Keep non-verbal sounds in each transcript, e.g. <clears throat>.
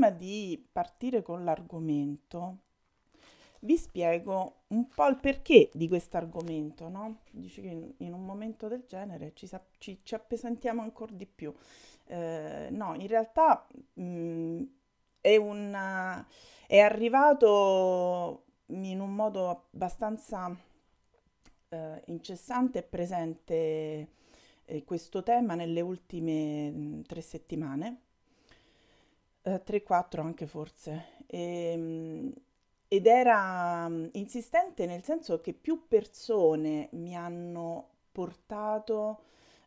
prima di partire con l'argomento, vi spiego un po' il perché di questo argomento, no? Dice che in, in, un momento del genere ci, ci, ci appesantiamo ancora di più. Eh, no, in realtà mh, mm, è, una, è arrivato in un modo abbastanza eh, incessante e presente eh, questo tema nelle ultime mh, mm, tre settimane, eh, 3-4 anche forse. E, ehm, ed era mm, insistente nel senso che più persone mi hanno portato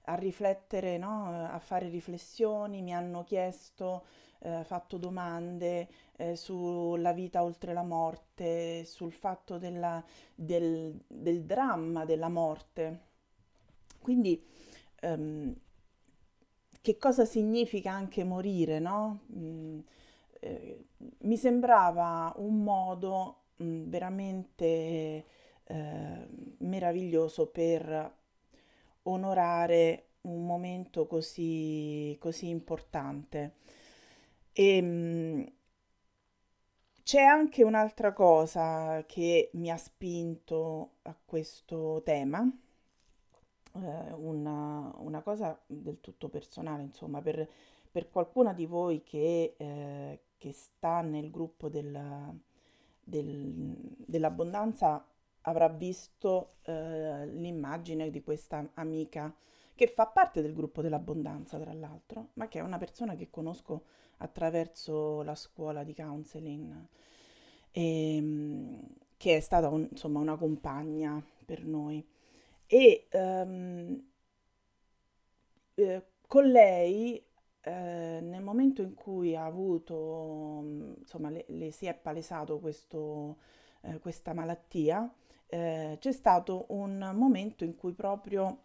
a riflettere, no? a fare riflessioni, mi hanno chiesto, eh, fatto domande eh, sulla vita oltre la morte, sul fatto della, del, del, dramma della morte. Quindi ehm, che cosa significa anche morire, no? Mm, eh, mi sembrava un modo mm, veramente eh, meraviglioso per onorare un momento così, così importante. E, mm, c'è anche un'altra cosa che mi ha spinto a questo tema, una, una, cosa del tutto personale, insomma, per, per qualcuna di voi che, eh, che sta nel gruppo della, del, dell'abbondanza avrà visto eh, l'immagine di questa amica che fa parte del gruppo dell'abbondanza, tra l'altro, ma che è una persona che conosco attraverso la scuola di counseling, e, ehm, che è stata un, insomma una compagna per noi. E um, eh, con lei eh, nel momento in cui ha avuto, mm, insomma, le, le si è palesato questo, eh, questa malattia, eh, c'è stato un momento in cui proprio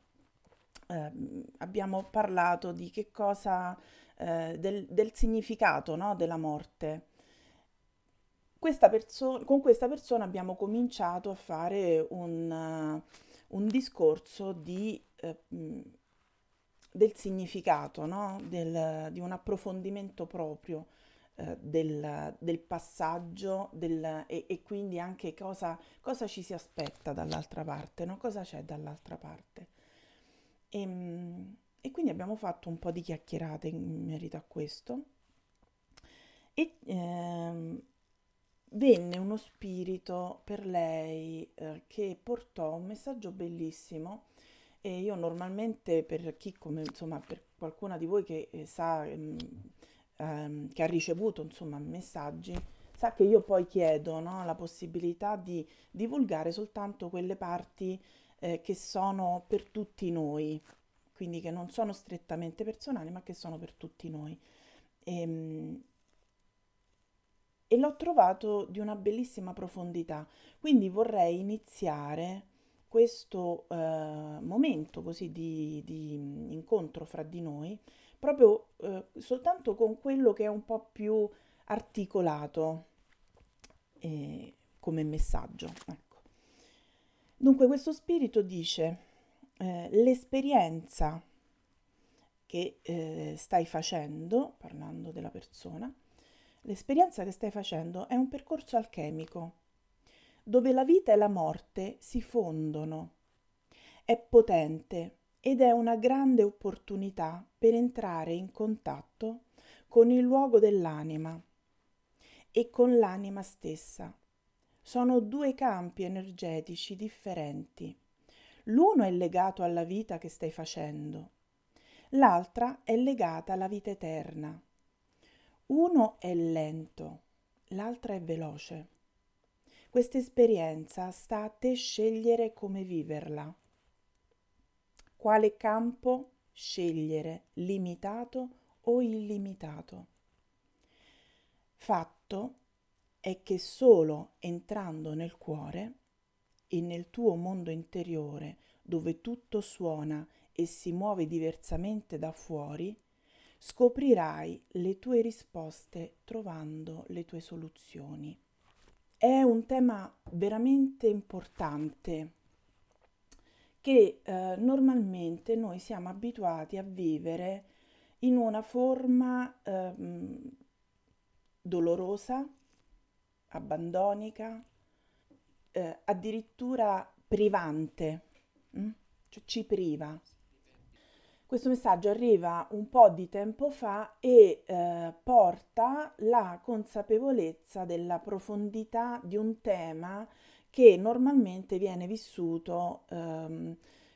ehm, abbiamo parlato di che cosa, eh, del, del, significato no, della morte. Questa perso- con questa persona abbiamo cominciato a fare un, uh, un discorso di uh, del significato, no? del, di un approfondimento proprio eh, del, del, passaggio del, e, e, quindi anche cosa, cosa, ci si aspetta dall'altra parte, no? cosa c'è dall'altra parte. E, ehm, e, quindi abbiamo fatto un po' di chiacchierate in merito a questo e ehm, venne uno spirito per lei eh, che portò un messaggio bellissimo. E io normalmente per chi come insomma per qualcuna di voi che eh, sa ehm, ehm, che ha ricevuto insomma messaggi sa che io poi chiedo no, la possibilità di divulgare soltanto quelle parti eh, che sono per tutti noi. Quindi che non sono strettamente personali ma che sono per tutti noi. E, ehm, e l'ho trovato di una bellissima profondità quindi vorrei iniziare questo eh, momento così di, di, incontro fra di noi proprio eh, soltanto con quello che è un po' più articolato eh, come messaggio. Ecco. Dunque questo spirito dice eh, l'esperienza che eh, stai facendo, parlando della persona, l'esperienza che stai facendo è un percorso alchemico dove la vita e la morte si fondono. È potente ed è una grande opportunità per entrare in contatto con il luogo dell'anima e con l'anima stessa. Sono due campi energetici differenti. L'uno è legato alla vita che stai facendo, l'altra è legata alla vita eterna. Uno è lento, l'altra è veloce. Questa esperienza sta a te scegliere come viverla. Quale campo scegliere, limitato o illimitato? Fatto è che solo entrando nel cuore e nel tuo mondo interiore, dove tutto suona e si muove diversamente da fuori, scoprirai le tue risposte trovando le tue soluzioni. È un tema veramente importante che eh, normalmente noi siamo abituati a vivere in una forma eh, dolorosa, abbandonica, eh, addirittura privante, mm? cioè ci priva. Questo messaggio arriva un po' di tempo fa e eh, porta la consapevolezza della profondità di un tema che normalmente viene vissuto ehm,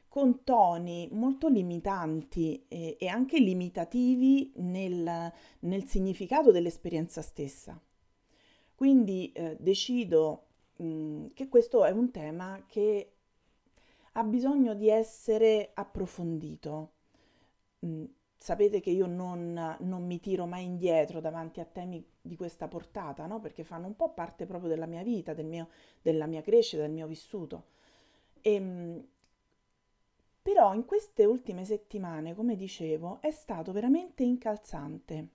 con toni molto limitanti e, e anche limitativi nel, nel, significato dell'esperienza stessa. Quindi eh, decido mh, che questo è un tema che ha bisogno di essere approfondito mh, sapete che io non, non, mi tiro mai indietro davanti a temi di questa portata, no? perché fanno un po' parte proprio della mia vita, del mio, della mia crescita, del mio vissuto. E, ehm, però in queste ultime settimane, come dicevo, è stato veramente incalzante.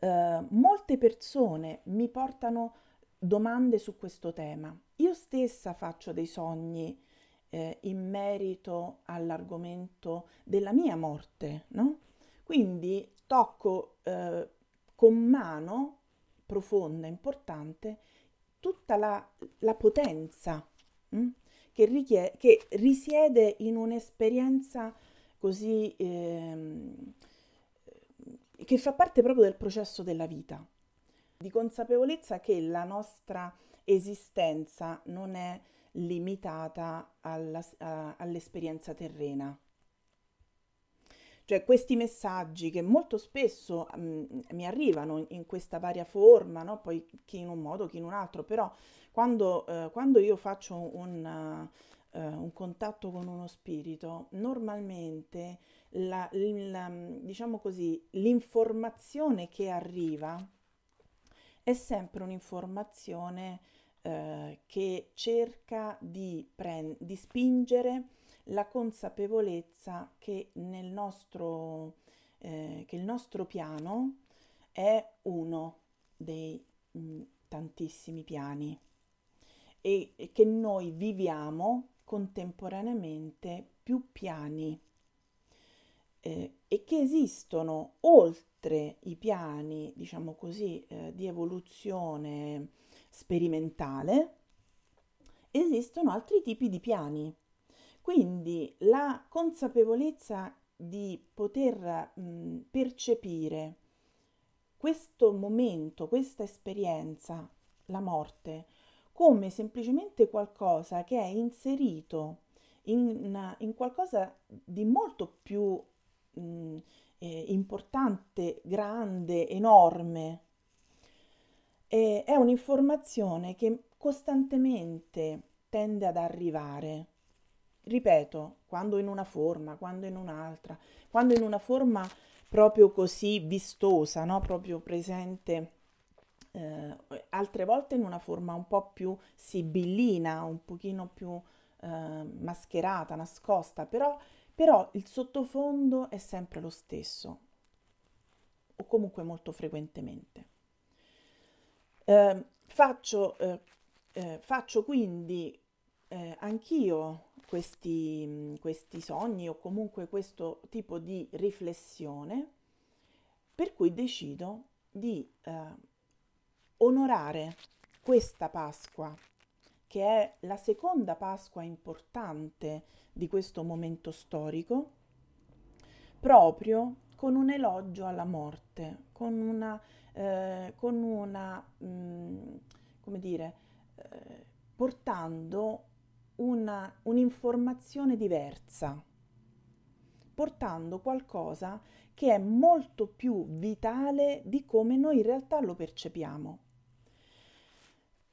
Uh, molte persone mi portano domande su questo tema. Io stessa faccio dei sogni eh, in merito all'argomento della mia morte, no? Quindi tocco eh, con mano profonda, importante, tutta la, la potenza hm? che, richie- che, risiede in un'esperienza così ehm, che fa parte proprio del processo della vita, di consapevolezza che la nostra esistenza non è limitata alla, a, all'esperienza terrena. Cioè questi messaggi che molto spesso mh, mm, mi arrivano in questa varia forma, no? poi chi in un modo, chi in un altro, però quando, eh, quando io faccio un, uh, un, contatto con uno spirito, normalmente la, la, diciamo così, l'informazione che arriva è sempre un'informazione eh, che cerca di, prend- di spingere la consapevolezza che, nel nostro, eh, che il nostro piano è uno dei mh, mm, tantissimi piani e, e che noi viviamo contemporaneamente più piani eh, e che esistono oltre i piani, diciamo così, eh, di evoluzione sperimentale, esistono altri tipi di piani. Quindi la consapevolezza di poter mh, percepire questo momento, questa esperienza, la morte, come semplicemente qualcosa che è inserito in, in qualcosa di molto più mh, eh, importante, grande, enorme e è un'informazione che costantemente tende ad arrivare. Ripeto, quando in una forma, quando in un'altra, quando in una forma proprio così vistosa, no? proprio presente, eh, altre volte in una forma un po' più sibillina, un pochino più eh, mascherata, nascosta, però, però il sottofondo è sempre lo stesso, o comunque molto frequentemente. Eh, faccio, eh, eh, faccio, quindi eh, anch'io questi, questi sogni o comunque questo tipo di riflessione, per cui decido di eh, onorare questa Pasqua, che è la seconda Pasqua importante di questo momento storico, proprio con un elogio alla morte, con una eh, con una, mh, mm, come dire, eh, portando una, un'informazione diversa, portando qualcosa che è molto più vitale di come noi in realtà lo percepiamo.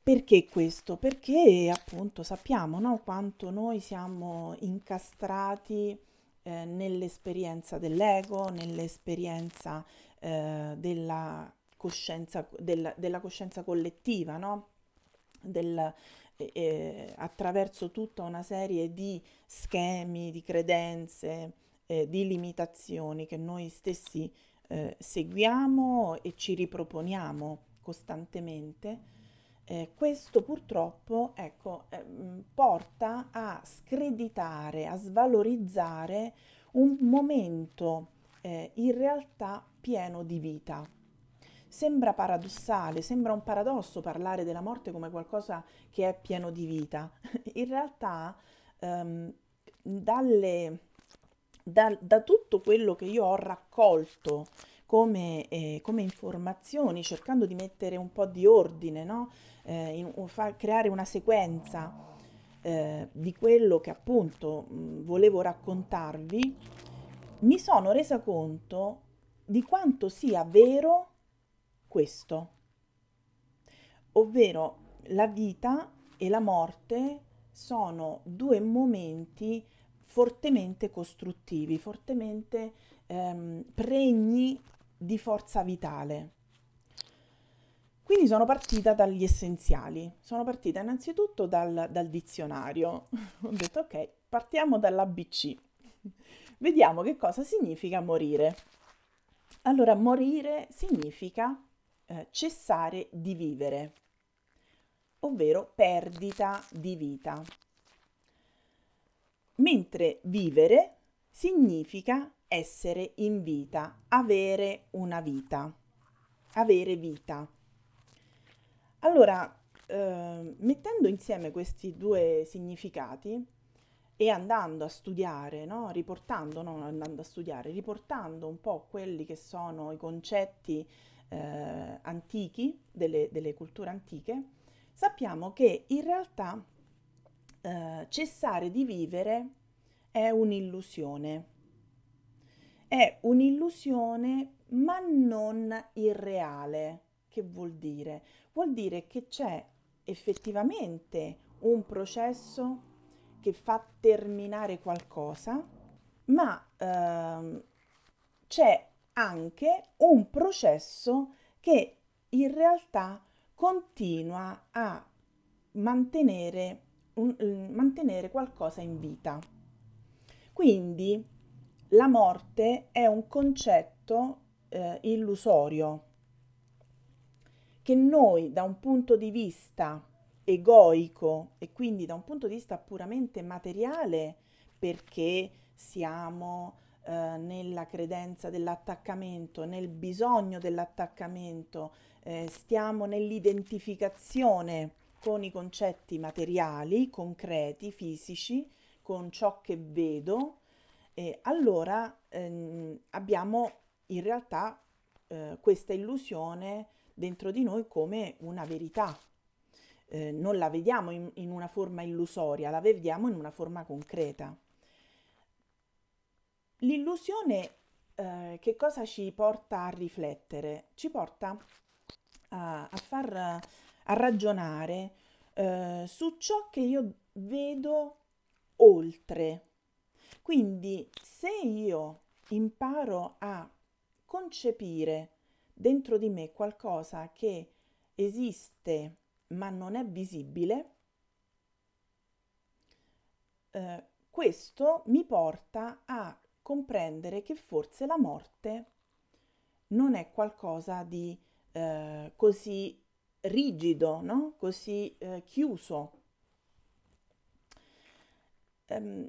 Perché questo? Perché appunto sappiamo no, quanto noi siamo incastrati eh, nell'esperienza dell'ego, nell'esperienza eh, della coscienza, del, della coscienza collettiva, no? Del, eh, attraverso tutta una serie di schemi, di credenze, eh, di limitazioni che noi stessi eh, seguiamo e ci riproponiamo costantemente. Eh, questo purtroppo ecco, eh, porta a screditare, a svalorizzare un momento eh, in realtà pieno di vita sembra paradossale, sembra un paradosso parlare della morte come qualcosa che è pieno di vita. <laughs> In realtà, um, dalle, da, da, tutto quello che io ho raccolto come, eh, come, informazioni, cercando di mettere un po' di ordine, no? Eh, in, fa, creare una sequenza eh, di quello che appunto mh, volevo raccontarvi, mi sono resa conto di quanto sia vero questo, ovvero la vita e la morte sono due momenti fortemente costruttivi, fortemente ehm, pregni di forza vitale. Quindi sono partita dagli essenziali, sono partita innanzitutto dal, dal dizionario. <laughs> Ho detto ok, partiamo dall'ABC, vediamo che cosa significa morire. Allora, morire significa eh, cessare di vivere, ovvero perdita di vita. Mentre vivere significa essere in vita, avere una vita, avere vita. Allora, eh, mettendo insieme questi due significati e andando a studiare, no? riportando, non andando a studiare, riportando un po' quelli che sono i concetti eh, antichi, delle, delle, culture antiche, sappiamo che in realtà eh, cessare di vivere è un'illusione. È un'illusione ma non irreale. Che vuol dire? Vuol dire che c'è effettivamente un processo che fa terminare qualcosa, ma ehm, c'è anche un processo che in realtà continua a mantenere, un, mantenere qualcosa in vita. Quindi la morte è un concetto eh, illusorio che noi da un punto di vista egoico e quindi da un punto di vista puramente materiale perché siamo eh, nella credenza dell'attaccamento, nel bisogno dell'attaccamento, eh, stiamo nell'identificazione con i concetti materiali, concreti, fisici, con ciò che vedo, eh, allora ehm, abbiamo in realtà eh, questa illusione dentro di noi come una verità. Eh, non la vediamo in, in una forma illusoria, la vediamo in una forma concreta. L'illusione eh, che cosa ci porta a riflettere? Ci porta a, a far a ragionare eh, su ciò che io vedo oltre. Quindi se io imparo a concepire dentro di me qualcosa che esiste ma non è visibile, eh, questo mi porta a comprendere che forse la morte non è qualcosa di eh, così rigido, no? così eh, chiuso. Ehm,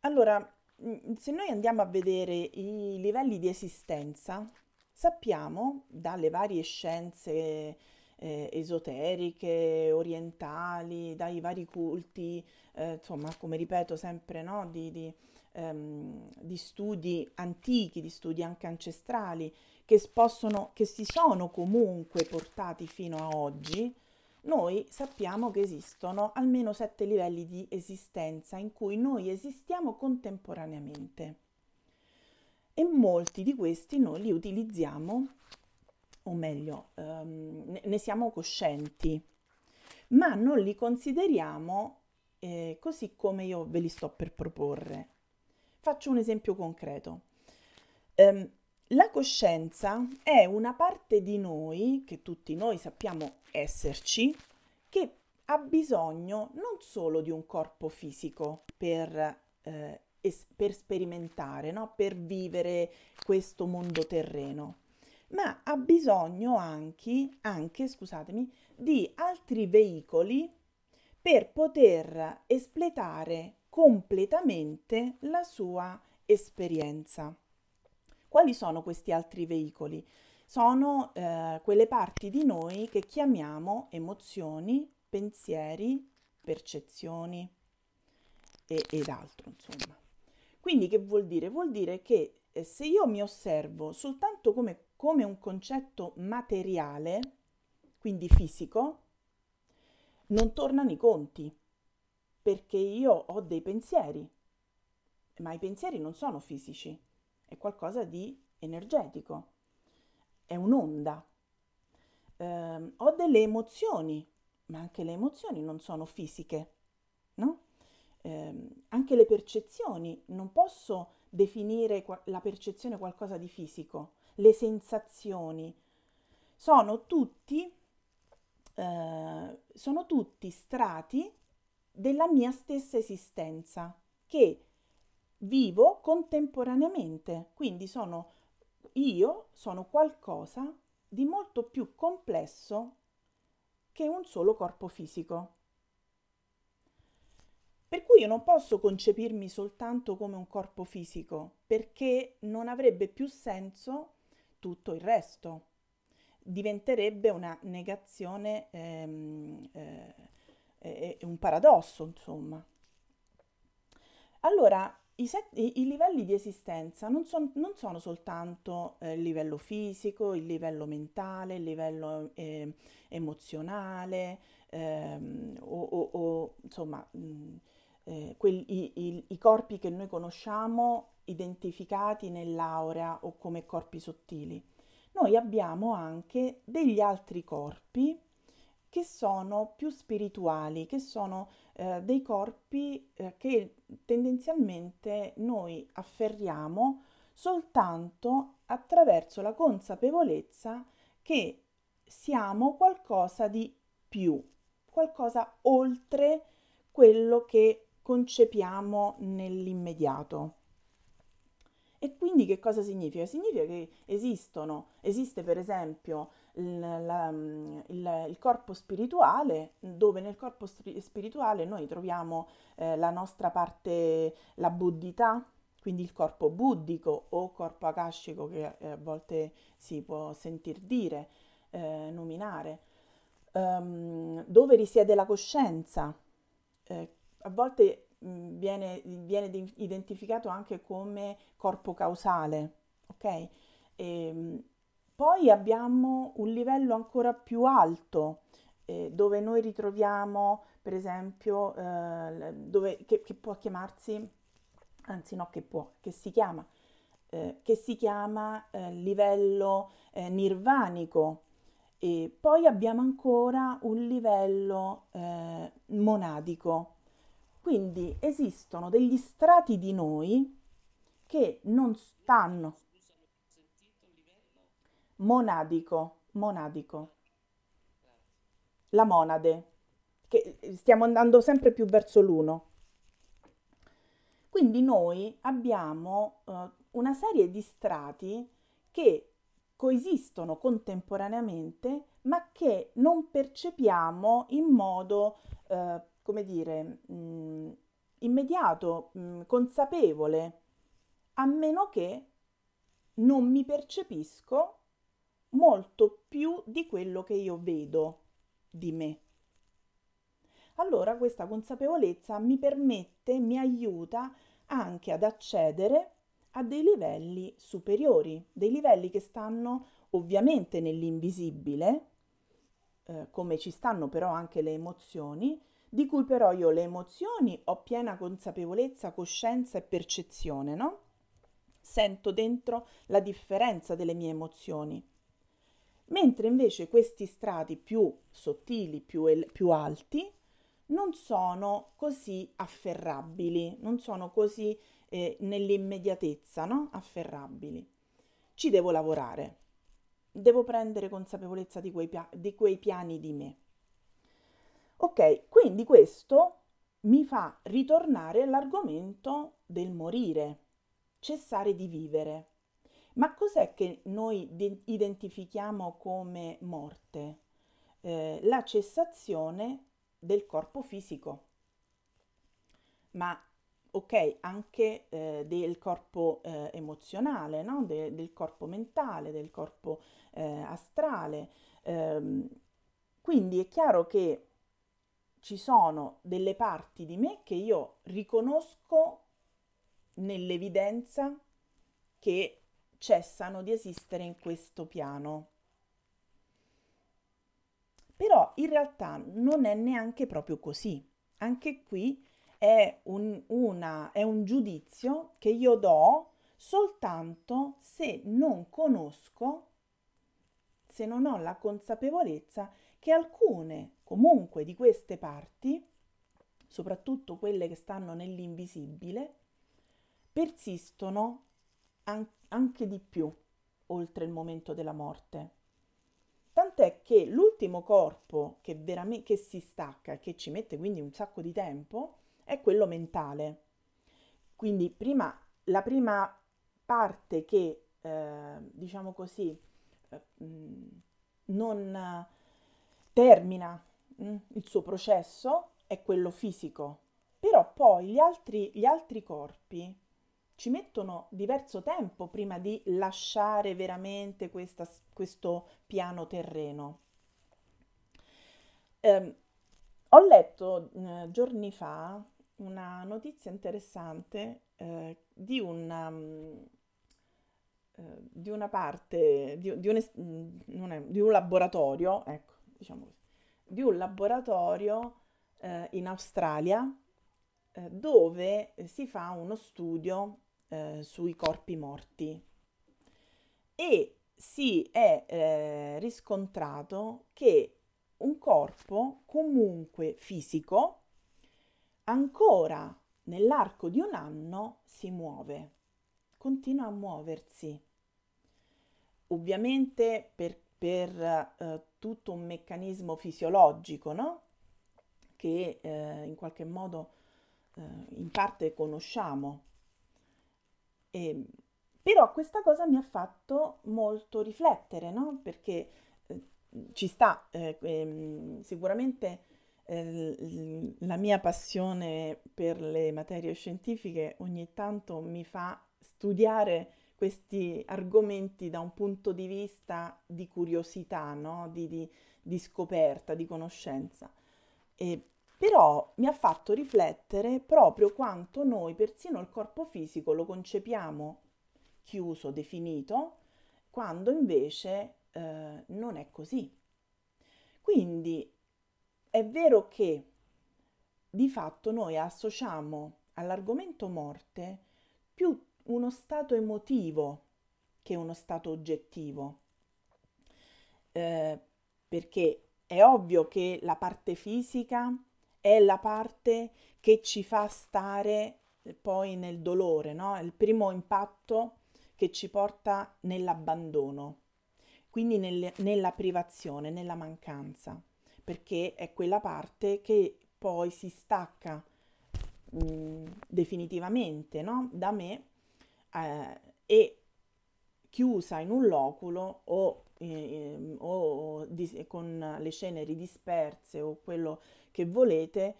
allora, mm, se noi andiamo a vedere i livelli di esistenza, sappiamo dalle varie scienze eh, esoteriche, orientali, dai vari culti, eh, insomma, come ripeto sempre, no? di, di ehm, di studi antichi, di studi anche ancestrali, che, possono, che si sono comunque portati fino a oggi, noi sappiamo che esistono almeno sette livelli di esistenza in cui noi esistiamo contemporaneamente e molti di questi noi li utilizziamo, o meglio, um, ne siamo coscienti, ma non li consideriamo eh, così come io ve li sto per proporre. Faccio un esempio concreto. Um, la coscienza è una parte di noi, che tutti noi sappiamo esserci, che ha bisogno non solo di un corpo fisico per, eh, es- per sperimentare, no? per vivere questo mondo terreno, ma ha bisogno anche, anche scusatemi, di altri veicoli per poter espletare completamente la sua esperienza. Quali sono questi altri veicoli? sono eh, quelle parti di noi che chiamiamo emozioni, pensieri, percezioni e, ed altro, insomma. Quindi che vuol dire? Vuol dire che eh, se io mi osservo soltanto come, come un concetto materiale, quindi fisico, non tornano i conti, perché io ho dei pensieri, ma i pensieri non sono fisici, è qualcosa di energetico, è un'onda. Eh, ho delle emozioni, ma anche le emozioni non sono fisiche, no? Eh, anche le percezioni, non posso definire la percezione qualcosa di fisico, le sensazioni, sono tutti, eh, sono tutti strati della mia stessa esistenza che vivo contemporaneamente, quindi sono io, sono qualcosa di molto più complesso che un solo corpo fisico. Per cui io non posso concepirmi soltanto come un corpo fisico, perché non avrebbe più senso tutto il resto. Diventerebbe una negazione, ehm, eh, eh, un paradosso, insomma. Allora, i, set, i, i, livelli di esistenza non, son, non sono soltanto eh, il livello fisico, il livello mentale, il livello eh, emozionale ehm, o, o, o, insomma mh, eh, quelli, i, i, corpi che noi conosciamo identificati nell'aurea o come corpi sottili. Noi abbiamo anche degli altri corpi che sono più spirituali, che sono eh, dei corpi eh, che tendenzialmente noi afferriamo soltanto attraverso la consapevolezza che siamo qualcosa di più, qualcosa oltre quello che concepiamo nell'immediato. E quindi che cosa significa? Significa che esistono, esiste per esempio il, il, il corpo spirituale, dove nel corpo spirituale noi troviamo eh, la nostra parte, la buddhità, quindi il corpo buddico o corpo akashico che eh, a volte si può sentir dire, eh, nominare, um, dove risiede la coscienza. A volte viene, viene identificato anche come corpo causale, ok? E, ehm, poi abbiamo un livello ancora più alto eh, dove noi ritroviamo, per esempio, eh, dove, che, che, può chiamarsi, anzi no, che può, che si chiama, eh, che si chiama eh, livello eh, nirvanico. E poi abbiamo ancora un livello eh, monadico, quindi esistono degli strati di noi che non stanno monadico, monadico. La monade, che stiamo andando sempre più verso l'uno. Quindi noi abbiamo uh, una serie di strati che coesistono contemporaneamente, ma che non percepiamo in modo uh, come dire, mh, mm, immediato, mh, mm, consapevole, a meno che non mi percepisco molto più di quello che io vedo di me. Allora questa consapevolezza mi permette, mi aiuta anche ad accedere a dei livelli superiori, dei livelli che stanno ovviamente nell'invisibile, eh, come ci stanno però anche le emozioni, di cui però io le emozioni ho piena consapevolezza, coscienza e percezione, no? Sento dentro la differenza delle mie emozioni. Mentre invece questi strati più sottili, più, el- più alti, non sono così afferrabili, non sono così eh, nell'immediatezza, no? Afferrabili. Ci devo lavorare, devo prendere consapevolezza di quei, pia- di quei piani di me. Ok, quindi questo mi fa ritornare all'argomento del morire, cessare di vivere. Ma cos'è che noi identifichiamo come morte? Eh, la cessazione del corpo fisico. Ma ok, anche eh, del corpo eh, emozionale, no? De- del corpo mentale, del corpo eh, astrale. Ehm, quindi è chiaro che ci sono delle parti di me che io riconosco nell'evidenza che cessano di esistere in questo piano. Però in realtà non è neanche proprio così. Anche qui è un, una, è un giudizio che io do soltanto se non conosco, se non ho la consapevolezza che alcune comunque di queste parti, soprattutto quelle che stanno nell'invisibile, persistono an- anche di più oltre il momento della morte. Tant'è che l'ultimo corpo che, veramente, che si stacca, che ci mette quindi un sacco di tempo, è quello mentale. Quindi prima, la prima parte che, eh, diciamo così, eh, non termina il suo processo è quello fisico, però poi gli altri, gli altri corpi ci mettono diverso tempo prima di lasciare veramente questa, questo piano terreno. Eh, ho letto eh, giorni fa una notizia interessante eh, di, una, um, eh, di, una, parte, di, di, un, mm, di, un, laboratorio, ecco, diciamo così, di un laboratorio eh, in Australia eh, dove si fa uno studio eh, sui corpi morti e si è eh, riscontrato che un corpo comunque fisico ancora nell'arco di un anno si muove, continua a muoversi. Ovviamente per, per eh, tutto un meccanismo fisiologico, no? Che eh, in qualche modo eh, in parte conosciamo. E, però questa cosa mi ha fatto molto riflettere, no? Perché eh, ci sta eh, ehm, sicuramente eh, la mia passione per le materie scientifiche ogni tanto mi fa studiare questi argomenti da un punto di vista di curiosità, no? di, di, di, scoperta, di conoscenza. E, però mi ha fatto riflettere proprio quanto noi, persino il corpo fisico, lo concepiamo chiuso, definito, quando invece eh, non è così. Quindi è vero che di fatto noi associamo all'argomento morte più uno stato emotivo che uno stato oggettivo. Eh, perché è ovvio che la parte fisica è la parte che ci fa stare poi nel dolore, no? Il primo impatto che ci porta nell'abbandono, quindi nel, nella privazione, nella mancanza perché è quella parte che poi si stacca mh, mm, definitivamente no? da me eh, e chiusa in un loculo o, eh, o di, con le ceneri disperse o quello che volete,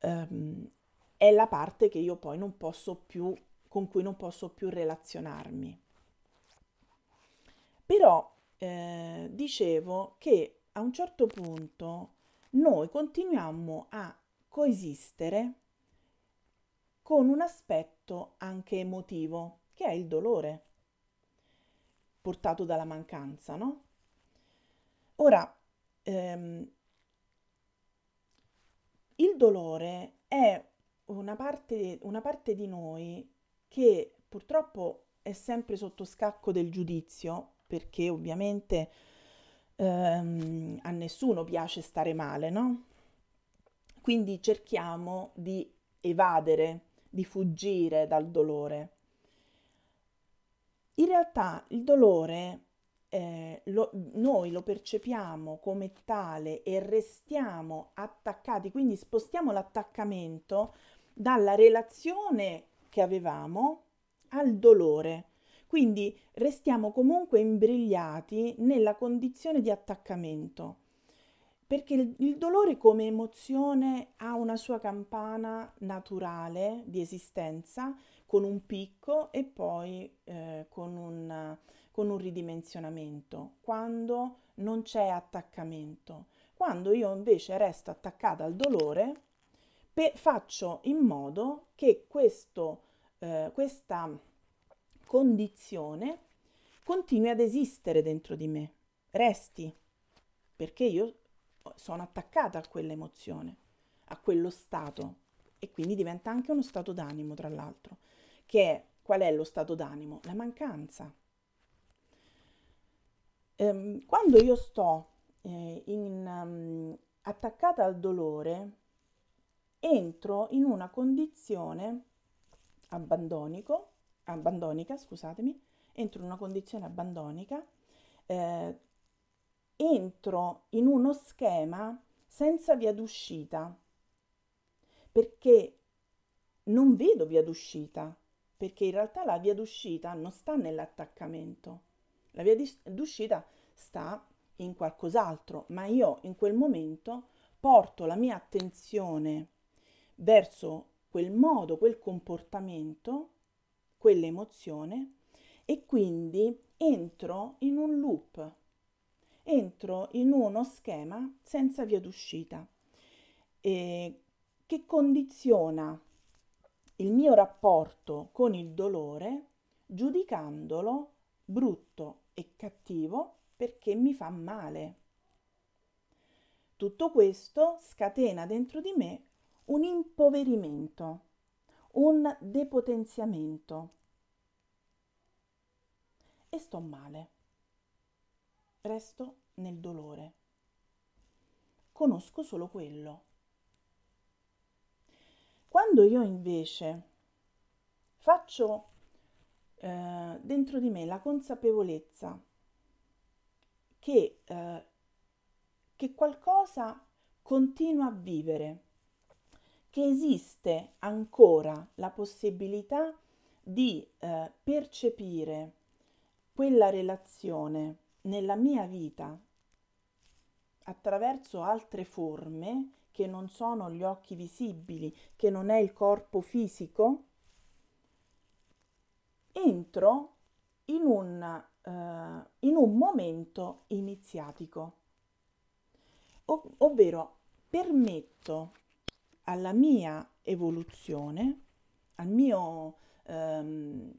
ehm, è la parte che io poi non posso più, con cui non posso più relazionarmi. Però eh, dicevo che a un certo punto noi continuiamo a coesistere con un aspetto anche emotivo, che è il dolore portato dalla mancanza, no? Ora, ehm, il dolore è una parte, una parte di noi che purtroppo è sempre sotto scacco del giudizio, perché ovviamente ehm, a nessuno piace stare male, no? Quindi cerchiamo di evadere, di fuggire dal dolore. In realtà il dolore eh, lo, noi lo percepiamo come tale e restiamo attaccati, quindi spostiamo l'attaccamento dalla relazione che avevamo al dolore. Quindi restiamo comunque imbrigliati nella condizione di attaccamento perché il, il, dolore come emozione ha una sua campana naturale di esistenza con un picco e poi eh, con, un, con un ridimensionamento, quando non c'è attaccamento. Quando io invece resto attaccata al dolore, pe- faccio in modo che questo, eh, questa condizione continui ad esistere dentro di me, resti, perché io sono attaccata a quell'emozione, a quello stato e quindi diventa anche uno stato d'animo, tra l'altro, che qual è lo stato d'animo? La mancanza. Ehm, quando io sto eh, in, um, attaccata al dolore, entro in una condizione abbandonica, scusatemi, entro in una condizione abbandonica, eh, entro in uno schema senza via d'uscita, perché non vedo via d'uscita, perché in realtà la via d'uscita non sta nell'attaccamento, la via d'uscita sta in qualcos'altro, ma io in quel momento porto la mia attenzione verso quel modo, quel comportamento, quell'emozione e quindi entro in un loop, entro in uno schema senza via d'uscita eh, che condiziona il mio rapporto con il dolore giudicandolo brutto e cattivo perché mi fa male. Tutto questo scatena dentro di me un impoverimento, un depotenziamento. E sto male. Resto nel dolore. Conosco solo quello. Quando io invece faccio eh, dentro di me la consapevolezza che, eh, che qualcosa continua a vivere, che esiste ancora la possibilità di eh, percepire quella relazione nella mia vita attraverso altre forme che non sono gli occhi visibili, che non è il corpo fisico, entro in un eh, in un momento iniziatico, ov- ovvero permetto alla mia evoluzione, al mio, ehm,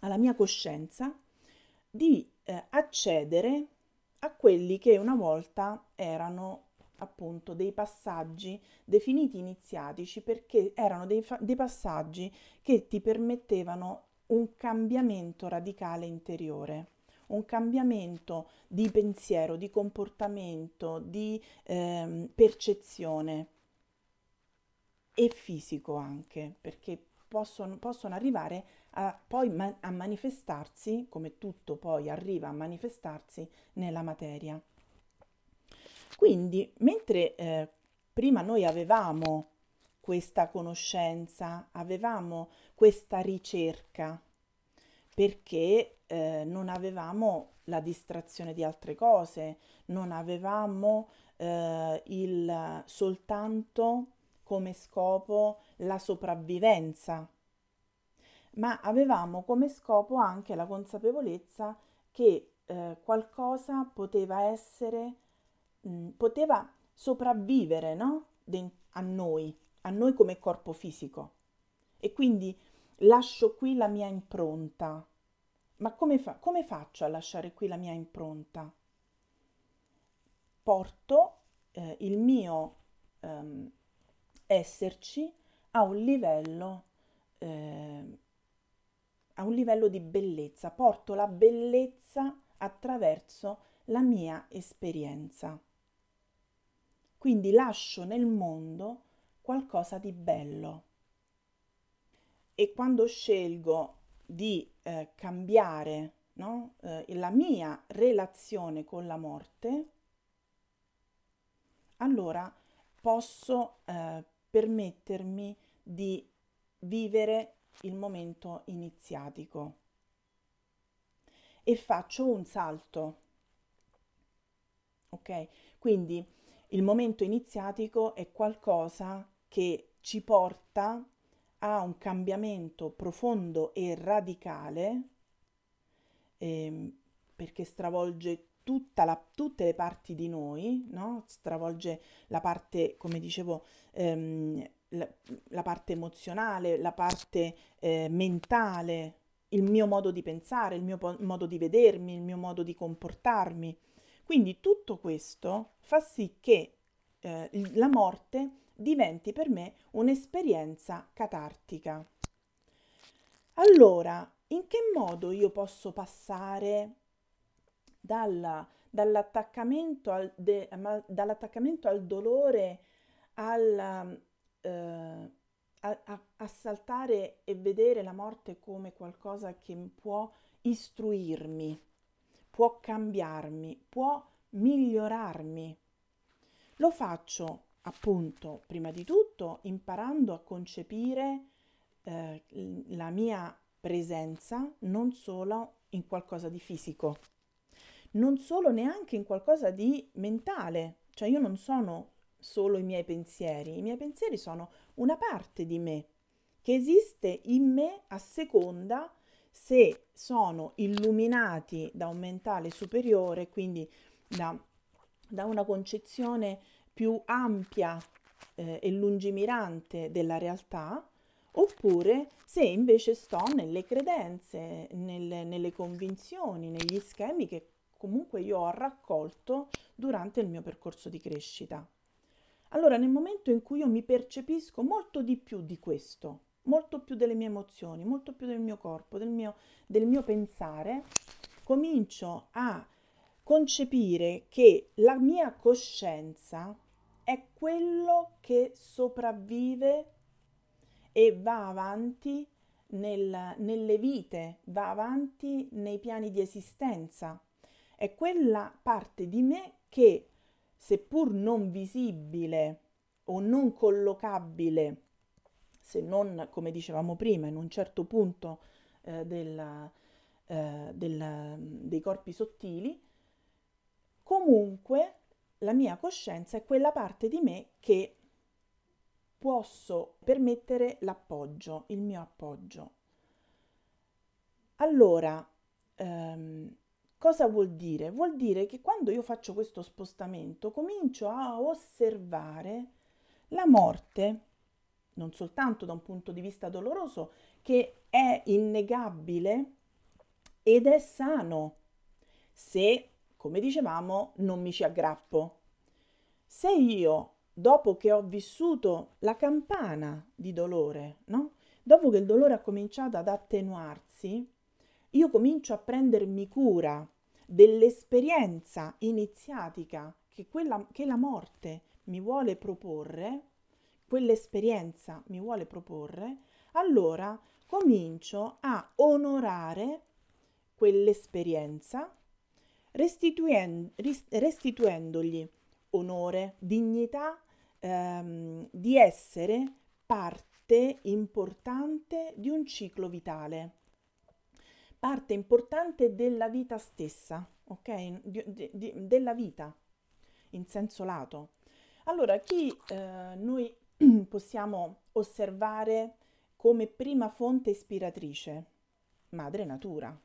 alla mia coscienza di eh, accedere a quelli che una volta erano appunto dei passaggi definiti iniziatici perché erano dei, fa- dei passaggi che ti permettevano un cambiamento radicale interiore, un cambiamento di pensiero, di comportamento, di ehm, percezione e fisico anche, perché possono, possono arrivare a, poi ma- a manifestarsi, come tutto poi arriva a manifestarsi nella materia. Quindi, mentre eh, prima noi avevamo questa conoscenza, avevamo questa ricerca, perché eh, non avevamo la distrazione di altre cose, non avevamo eh, il, soltanto come scopo la sopravvivenza, ma avevamo come scopo anche la consapevolezza che eh, qualcosa poteva essere, mh, poteva sopravvivere no? De- a noi a noi come corpo fisico. E quindi lascio qui la mia impronta. Ma come, fa- come faccio a lasciare qui la mia impronta? Porto eh, il mio ehm, esserci a un livello eh, a un livello di bellezza, porto la bellezza attraverso la mia esperienza. Quindi lascio nel mondo qualcosa di bello. E quando scelgo di eh, cambiare no, eh, la mia relazione con la morte, allora posso eh, permettermi di vivere il momento iniziatico e faccio un salto. Ok? Quindi il momento iniziatico è qualcosa che ci porta a un cambiamento profondo e radicale ehm, perché stravolge la, tutte le parti di noi, no? stravolge la parte, come dicevo, ehm, la, la, parte emozionale, la parte eh, mentale, il mio modo di pensare, il mio po- modo di vedermi, il mio modo di comportarmi. Quindi tutto questo fa sì che eh, la morte diventi per me un'esperienza catartica. Allora, in che modo io posso passare dalla, dall'attaccamento, al de, ma, dall'attaccamento al dolore al, eh, a, a, a saltare e vedere la morte come qualcosa che può istruirmi, può cambiarmi, può migliorarmi. Lo faccio appunto, prima di tutto, imparando a concepire eh, la mia presenza non solo in qualcosa di fisico, non solo neanche in qualcosa di mentale, cioè io non sono solo i miei pensieri, i miei pensieri sono una parte di me che esiste in me a seconda se sono illuminati da un mentale superiore, quindi da, da una concezione più ampia eh, e lungimirante della realtà, oppure se invece sto nelle credenze, nelle, nelle convinzioni, negli schemi che comunque io ho raccolto durante il mio percorso di crescita. Allora, nel momento in cui io mi percepisco molto di più di questo, molto più delle mie emozioni, molto più del mio corpo, del mio, del mio pensare, comincio a concepire che la mia coscienza è quello che sopravvive e va avanti nel, nelle vite, va avanti nei piani di esistenza. È quella parte di me che seppur non visibile o non collocabile, se non, come dicevamo prima, in un certo punto eh, del, eh, del, dei corpi sottili, comunque la mia coscienza è quella parte di me che posso permettere l'appoggio, il mio appoggio. Allora, ehm, Cosa vuol dire? Vuol dire che quando io faccio questo spostamento comincio a osservare la morte, non soltanto da un punto di vista doloroso, che è innegabile ed è sano se, come dicevamo, non mi ci aggrappo. Se io, dopo che ho vissuto la campana di dolore, no? dopo che il dolore ha cominciato ad attenuarsi, io comincio a prendermi cura dell'esperienza iniziatica che, quella, che la morte mi vuole proporre, quell'esperienza mi vuole proporre, allora comincio a onorare quell'esperienza restituen- restituendogli onore, dignità ehm, di essere parte importante di un ciclo vitale parte importante della vita stessa, ok? Di, di, di, della vita in senso lato. Allora, chi eh, noi <clears throat> possiamo osservare come prima fonte ispiratrice? Madre Natura,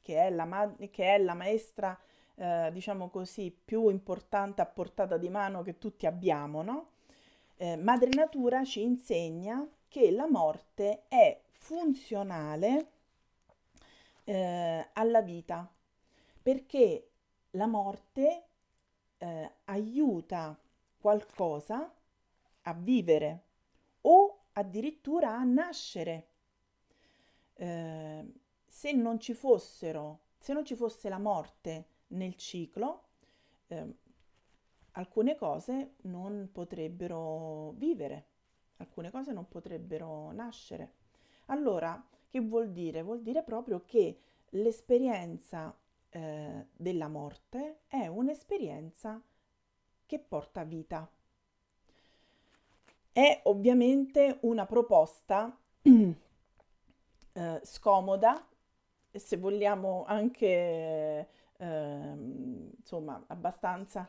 che è la, ma- che è la maestra, eh, diciamo così, più importante a portata di mano che tutti abbiamo, no? Eh, Madre Natura ci insegna che la morte è funzionale eh, alla vita, perché la morte eh, aiuta qualcosa a vivere o addirittura a nascere. Eh, se non ci fossero, se non ci fosse la morte nel ciclo, eh, alcune cose non potrebbero vivere, alcune cose non potrebbero nascere. Allora, che vuol dire? Vuol dire proprio che l'esperienza eh, della morte è un'esperienza che porta vita. È ovviamente una proposta <clears throat> eh, scomoda, se vogliamo anche, eh, insomma, abbastanza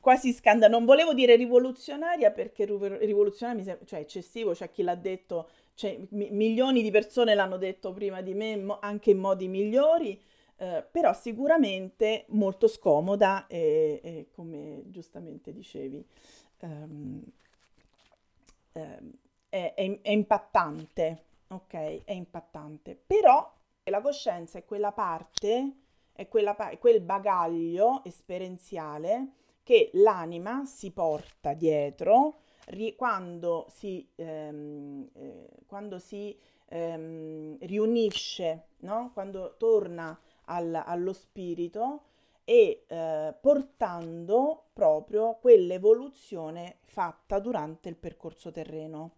quasi scandalosa. Non volevo dire rivoluzionaria perché rivoluzionaria mi sembra, cioè eccessivo, c'è chi l'ha detto, cioè, mi- milioni di persone l'hanno detto prima di me, mo- anche in modi migliori, eh, però sicuramente molto scomoda e, e come giustamente dicevi, um, um, è, è, è impattante, ok? È impattante, però la coscienza è quella parte, è, quella, è quel bagaglio esperienziale che l'anima si porta dietro ri- quando si, ehm, eh, quando si ehm, riunisce, no? quando torna al, allo spirito e eh, portando proprio quell'evoluzione fatta durante il percorso terreno.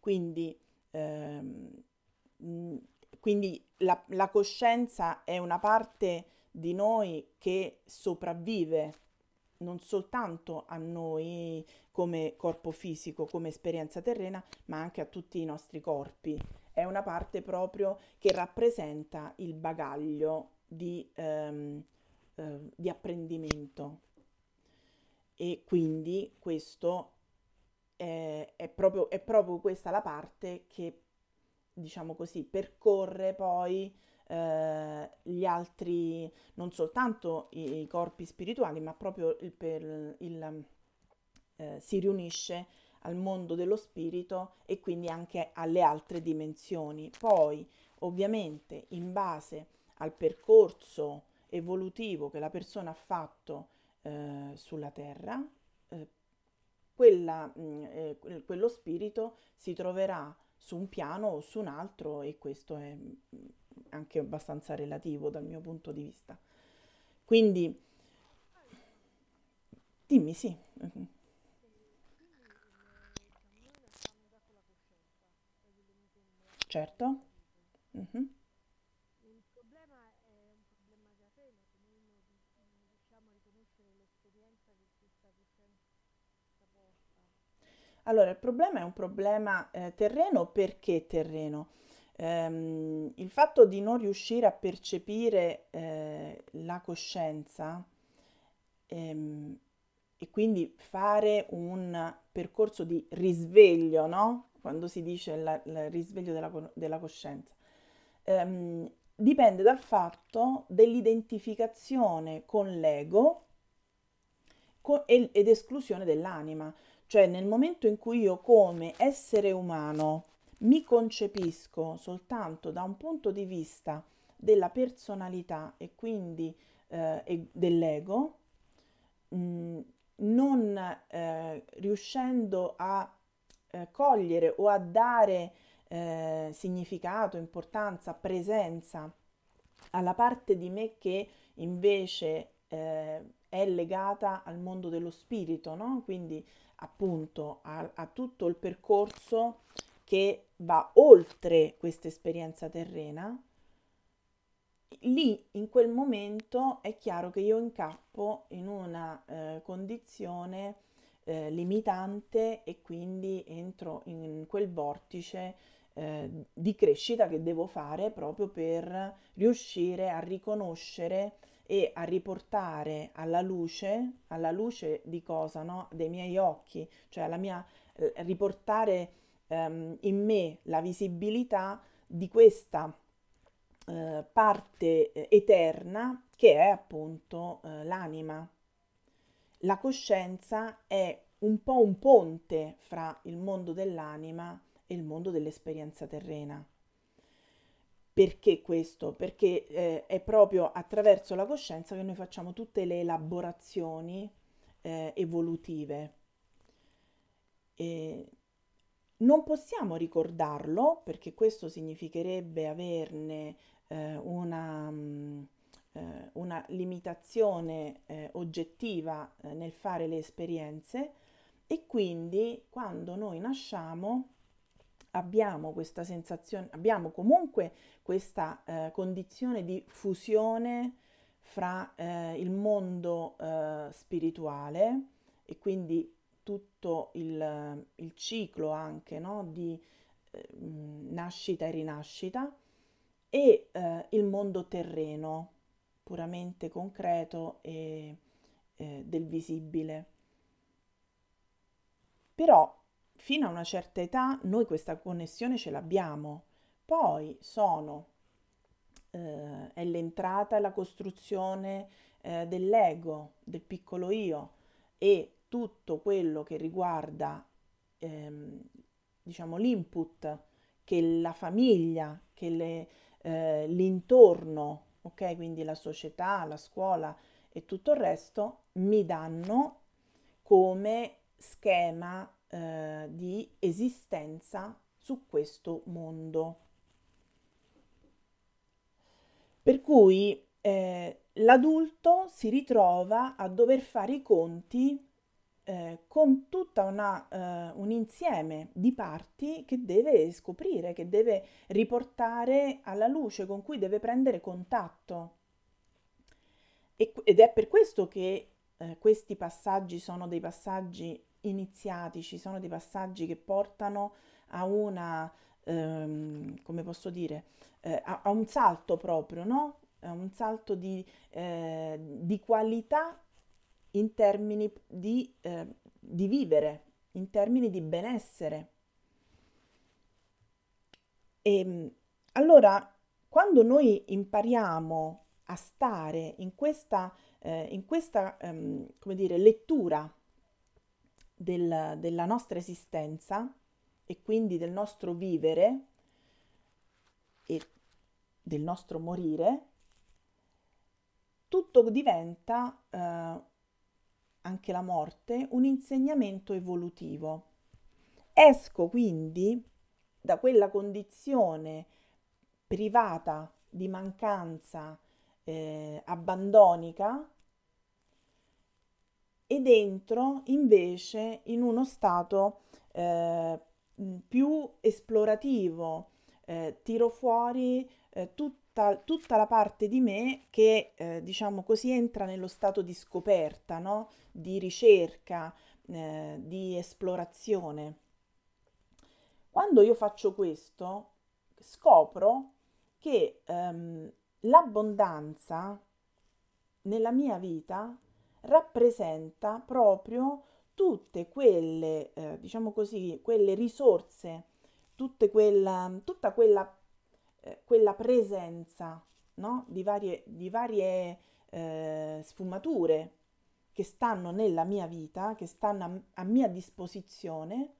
Quindi, ehm, quindi la, la coscienza è una parte di noi che sopravvive non soltanto a noi come corpo fisico, come esperienza terrena, ma anche a tutti i nostri corpi. È una parte proprio che rappresenta il bagaglio di, ehm, eh, di apprendimento. E quindi questo è, è, proprio, è proprio questa la parte che, diciamo così, percorre poi eh, gli altri, non soltanto i, i, corpi spirituali, ma proprio il, per il, eh, si riunisce al mondo dello spirito e quindi anche alle altre dimensioni. Poi, ovviamente, in base al percorso evolutivo che la persona ha fatto eh, sulla Terra, eh, quella, mm, eh, quello spirito si troverà su un piano o su un altro e questo è mm, anche abbastanza relativo dal mio punto di vista. Quindi, dimmi sì. Certo. Mm-hmm. Il problema è un problema di Atene, come noi riusciamo a riconoscere l'esperienza che questa coscienza porta. Allora, il problema è un problema eh, terreno perché terreno? ehm, il fatto di non riuscire a percepire eh, la coscienza ehm, e quindi fare un percorso di risveglio, no? Quando si dice il risveglio della, della coscienza, ehm, dipende dal fatto dell'identificazione con l'ego con, ed esclusione dell'anima. Cioè nel momento in cui io come essere umano mi concepisco soltanto da un punto di vista della personalità e quindi eh, dell'ego, mh, mm, non eh, riuscendo a eh, cogliere o a dare eh, significato, importanza, presenza alla parte di me che invece eh, è legata al mondo dello spirito, no? quindi appunto a, a tutto il percorso che va oltre questa esperienza terrena, lì in quel momento è chiaro che io incappo in una eh, condizione eh, limitante e quindi entro in quel vortice eh, di crescita che devo fare proprio per riuscire a riconoscere e a riportare alla luce, alla luce di cosa? No? Dei miei occhi, cioè alla mia eh, riportare ehm, in me la visibilità di questa eh, parte eh, eterna che è appunto eh, l'anima. La coscienza è un po' un ponte fra il mondo dell'anima e il mondo dell'esperienza terrena. Perché questo? Perché eh, è proprio attraverso la coscienza che noi facciamo tutte le elaborazioni eh, evolutive. E non possiamo ricordarlo perché questo significherebbe averne eh, una, mm, eh, una, limitazione eh, oggettiva eh, nel fare le esperienze e quindi quando noi nasciamo abbiamo questa sensazione, abbiamo comunque questa eh, condizione di fusione fra eh, il mondo spirituale e quindi tutto il, il ciclo anche no? di eh, nascita e rinascita e eh, il mondo terreno, puramente concreto e, eh, del visibile. Però fino a una certa età noi questa connessione ce l'abbiamo, poi sono, eh, è l'entrata e la costruzione eh, dell'ego, del piccolo io e tutto quello che riguarda ehm, diciamo l'input che la famiglia, che le, eh, l'intorno, ok, quindi la società, la scuola e tutto il resto mi danno come schema eh, di esistenza su questo mondo. Per cui eh, l'adulto si ritrova a dover fare i conti eh, con tutta una, eh, un insieme di parti che deve scoprire, che deve riportare alla luce, con cui deve prendere contatto. E, ed è per questo che eh, questi passaggi sono dei passaggi iniziatici, sono dei passaggi che portano a una, ehm, come posso dire, eh, a, a, un salto proprio, no? A un salto di, eh, di qualità in termini di, eh, di vivere, in termini di benessere. E ehm, allora, quando noi impariamo a stare in questa, eh, in questa ehm, come dire, lettura del, della nostra esistenza e quindi del nostro vivere e del nostro morire, tutto diventa eh, anche la morte, un insegnamento evolutivo. Esco quindi da quella condizione privata di mancanza eh, abbandonica ed entro invece in uno stato eh, più esplorativo, eh, tiro fuori eh, tutta, tutta la parte di me che, eh, diciamo così, entra nello stato di scoperta, no? di ricerca, eh, di esplorazione. Quando io faccio questo, scopro che ehm, l'abbondanza nella mia vita rappresenta proprio tutte quelle, eh, diciamo così, quelle risorse, quella, tutta quella eh, quella presenza no? di varie, di varie eh, sfumature che stanno nella mia vita, che stanno a, a mia disposizione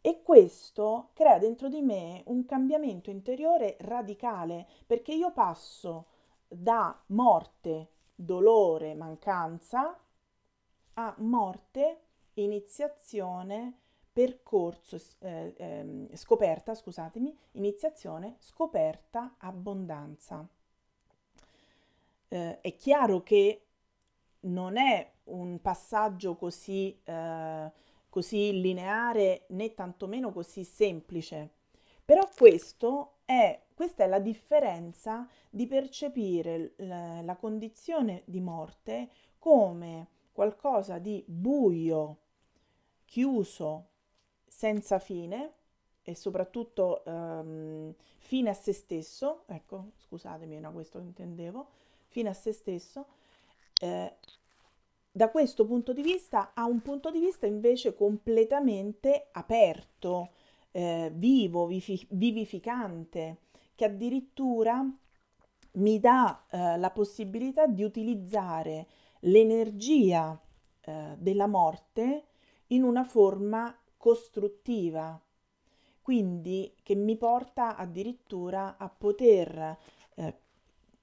e questo crea dentro di me un cambiamento interiore radicale perché io passo da morte, dolore, mancanza a morte, iniziazione, percorso, eh, eh, scoperta, scusatemi, iniziazione, scoperta, abbondanza. Eh, è chiaro che non è un passaggio così, eh, così lineare né tantomeno così semplice, però questo è, questa è la differenza di percepire l- la condizione di morte come qualcosa di buio, chiuso, senza fine e soprattutto um, fine a se stesso, ecco, scusatemi, era questo che intendevo, fine a se stesso, eh, da questo punto di vista ha un punto di vista invece completamente aperto, eh, vivo, vivi- vivificante, che addirittura mi dà eh, la possibilità di utilizzare l'energia eh, della morte in una forma costruttiva, quindi che mi porta addirittura a poter eh,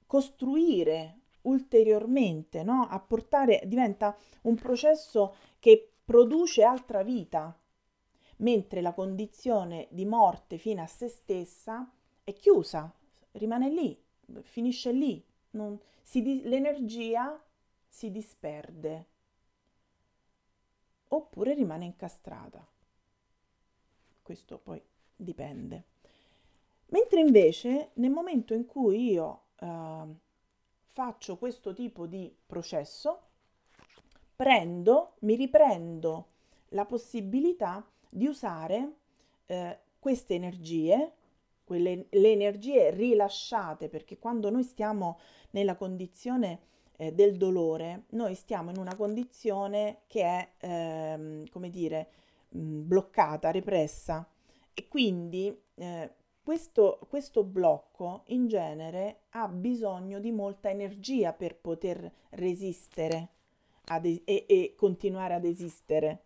costruire ulteriormente, no? a portare, diventa un processo che produce altra vita, mentre la condizione di morte fino a se stessa è chiusa, rimane lì, finisce lì, non, si, l'energia si disperde oppure rimane incastrata questo poi dipende. Mentre invece nel momento in cui io eh, faccio questo tipo di processo, prendo, mi riprendo la possibilità di usare eh, queste energie, quelle, le energie rilasciate, perché quando noi stiamo nella condizione eh, del dolore, noi stiamo in una condizione che è, ehm, come dire, mh, bloccata, repressa e quindi eh, questo, questo, blocco in genere ha bisogno di molta energia per poter resistere e, e continuare ad esistere.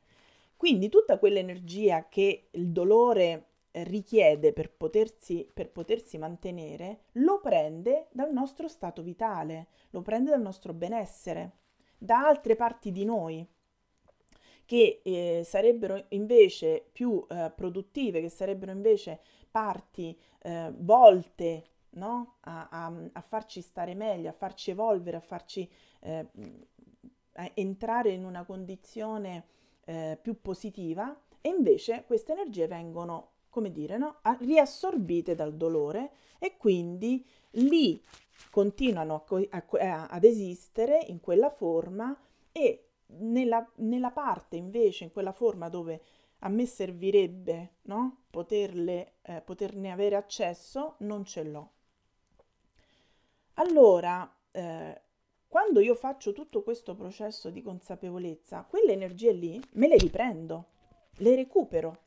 Quindi tutta quell'energia che il dolore richiede per potersi, per potersi mantenere, lo prende dal nostro stato vitale, lo prende dal nostro benessere, da altre parti di noi che eh, sarebbero invece più eh, produttive, che sarebbero invece parti eh, volte no? a, a, a, farci stare meglio, a farci evolvere, a farci eh, a entrare in una condizione eh, più positiva, e invece queste energie vengono come dire, no? riassorbite dal dolore e quindi lì continuano a, a, ad esistere in quella forma e nella, nella, parte invece, in quella forma dove a me servirebbe no? Poterle, eh, poterne avere accesso, non ce l'ho. Allora, eh, quando io faccio tutto questo processo di consapevolezza, quelle energie lì me le riprendo, le recupero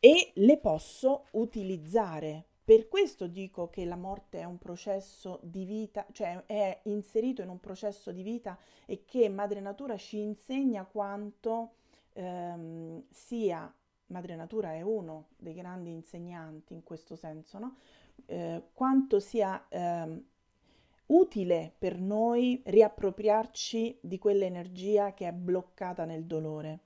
e le posso utilizzare. Per questo dico che la morte è un processo di vita, cioè è inserito in un processo di vita e che Madre Natura ci insegna quanto ehm, sia, Madre Natura è uno dei grandi insegnanti in questo senso, no? eh, quanto sia ehm, utile per noi riappropriarci di quell'energia che è bloccata nel dolore.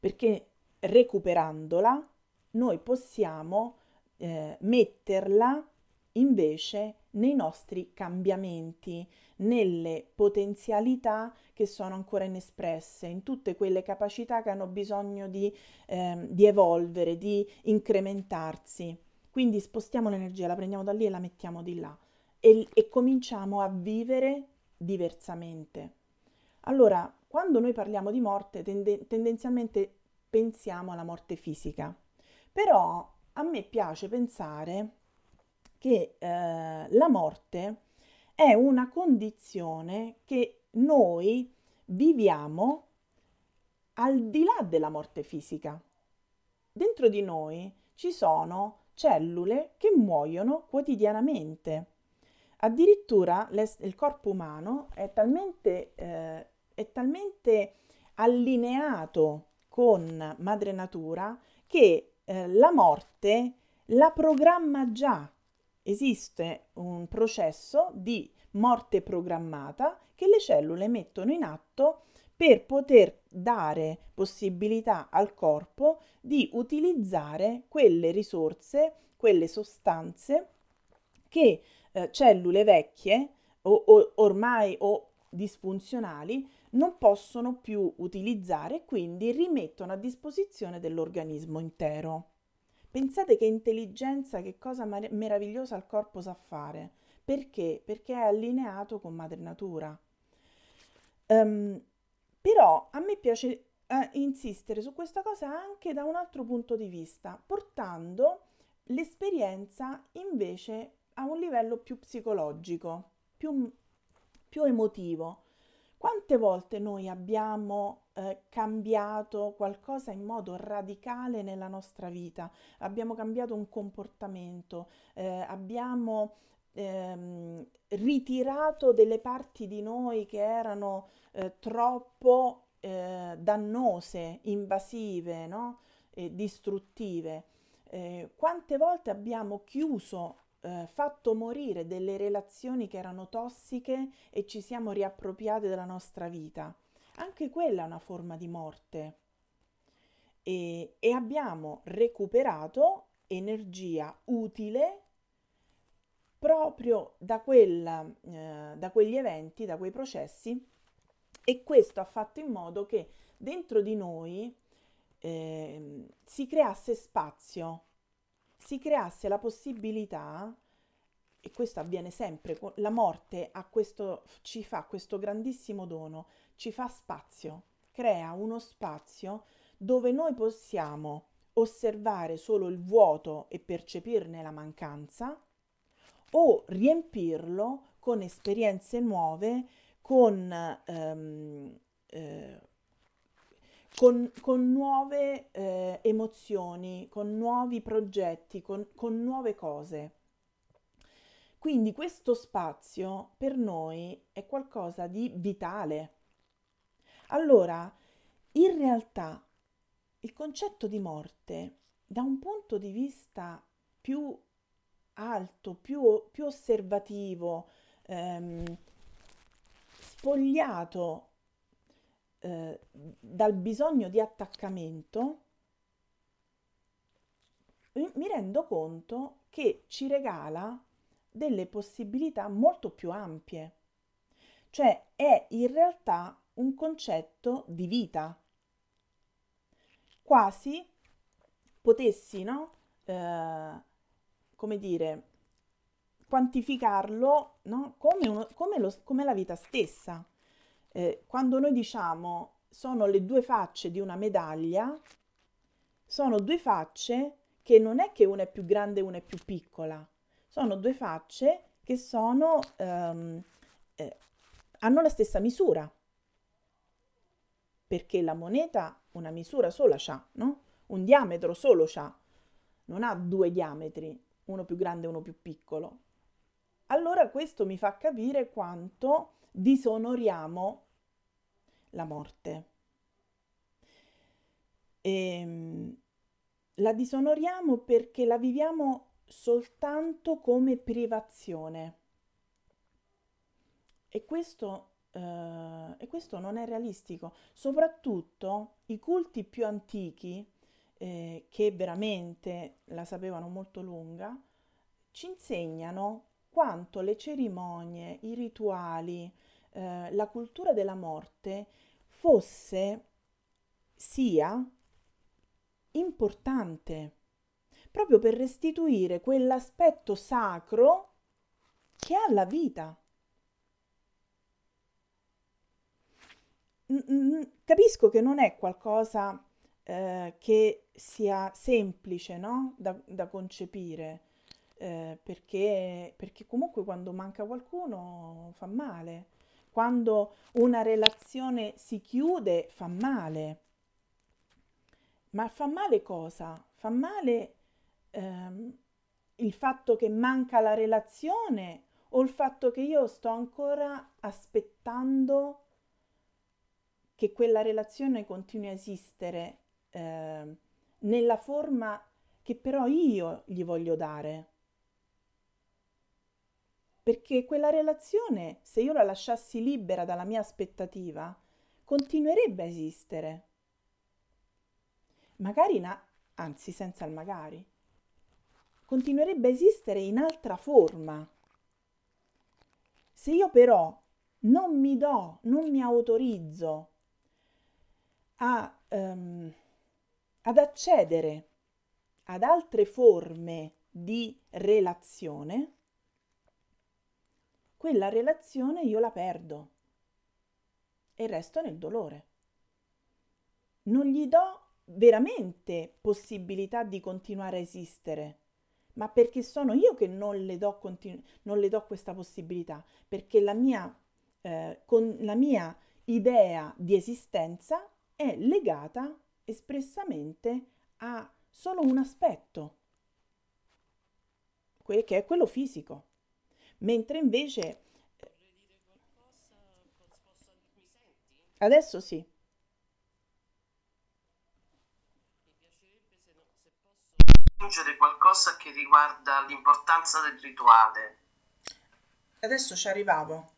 Perché recuperandola, noi possiamo eh, metterla invece nei nostri cambiamenti, nelle potenzialità che sono ancora inespresse, in tutte quelle capacità che hanno bisogno di, eh, di evolvere, di incrementarsi. Quindi spostiamo l'energia, la prendiamo da lì e la mettiamo di là e, e cominciamo a vivere diversamente. Allora, quando noi parliamo di morte, tende- tendenzialmente pensiamo alla morte fisica. Però a me piace pensare che eh, la morte è una condizione che noi viviamo al di là della morte fisica. Dentro di noi ci sono cellule che muoiono quotidianamente. Addirittura il corpo umano è talmente, eh, è talmente allineato con Madre Natura che eh, la morte la programma già. Esiste un processo di morte programmata che le cellule mettono in atto per poter dare possibilità al corpo di utilizzare quelle risorse, quelle sostanze che eh, cellule vecchie o, o ormai o disfunzionali non possono più utilizzare e quindi rimettono a disposizione dell'organismo intero. Pensate che intelligenza, che cosa mar- meravigliosa il corpo sa fare. Perché? Perché è allineato con madre natura. Um, però a me piace uh, insistere su questa cosa anche da un altro punto di vista, portando l'esperienza invece a un livello più psicologico, più, più emotivo. Quante volte noi abbiamo eh, cambiato qualcosa in modo radicale nella nostra vita? Abbiamo cambiato un comportamento, eh, abbiamo ehm, ritirato delle parti di noi che erano eh, troppo eh, dannose, invasive, no? distruttive. Eh, quante volte abbiamo chiuso eh, fatto morire delle relazioni che erano tossiche e ci siamo riappropriate della nostra vita. Anche quella è una forma di morte. E, e abbiamo recuperato energia utile proprio da, quella, eh, da quegli eventi, da quei processi e questo ha fatto in modo che dentro di noi eh, si creasse spazio si creasse la possibilità, e questo avviene sempre, la morte questo, ci fa questo grandissimo dono, ci fa spazio, crea uno spazio dove noi possiamo osservare solo il vuoto e percepirne la mancanza o riempirlo con esperienze nuove, con, ehm, eh, con, con nuove eh, emozioni, con nuovi progetti, con, con nuove cose. Quindi questo spazio per noi è qualcosa di vitale. Allora, in realtà, il concetto di morte, da un punto di vista più alto, più, più osservativo, ehm, spogliato dal bisogno di attaccamento, mi rendo conto che ci regala delle possibilità molto più ampie. Cioè è in realtà un concetto di vita. Quasi potessi, no? Eh, come dire, quantificarlo no? come, uno, come, lo, come la vita stessa. Eh, quando noi diciamo sono le due facce di una medaglia, sono due facce che non è che una è più grande e una è più piccola, sono due facce che sono, ehm, eh, hanno la stessa misura, perché la moneta una misura sola ha, no? un diametro solo ha, non ha due diametri, uno più grande e uno più piccolo. Allora questo mi fa capire quanto disonoriamo la morte. E, ehm, la disonoriamo perché la viviamo soltanto come privazione. E questo, eh, e questo non è realistico. Soprattutto i culti più antichi, eh, che veramente la sapevano molto lunga, ci insegnano quanto le cerimonie, i rituali, eh, la cultura della morte fosse, sia importante proprio per restituire quell'aspetto sacro che ha la vita. Capisco che non è qualcosa eh, che sia semplice no? da, da concepire, eh, perché, perché comunque quando manca qualcuno fa male, quando una relazione si chiude fa male. Ma fa male cosa? Fa male ehm, il fatto che manca la relazione o il fatto che io sto ancora aspettando che quella relazione continui a esistere eh, nella forma che però io gli voglio dare. Perché quella relazione, se io la lasciassi libera dalla mia aspettativa, continuerebbe a esistere. Magari, na- anzi senza il magari, continuerebbe a esistere in altra forma. Se io però non mi do, non mi autorizzo a, um, ad accedere ad altre forme di relazione, quella relazione io la perdo e resto nel dolore. Non gli do veramente possibilità di continuare a esistere ma perché sono io che non le do, continu- non le do questa possibilità, perché la mia, eh, con la mia idea di esistenza è legata espressamente a solo un aspetto, che è quello fisico, mentre invece... Adesso sì. aggiungere qualcosa che riguarda l'importanza del rituale. Adesso ci arrivavo.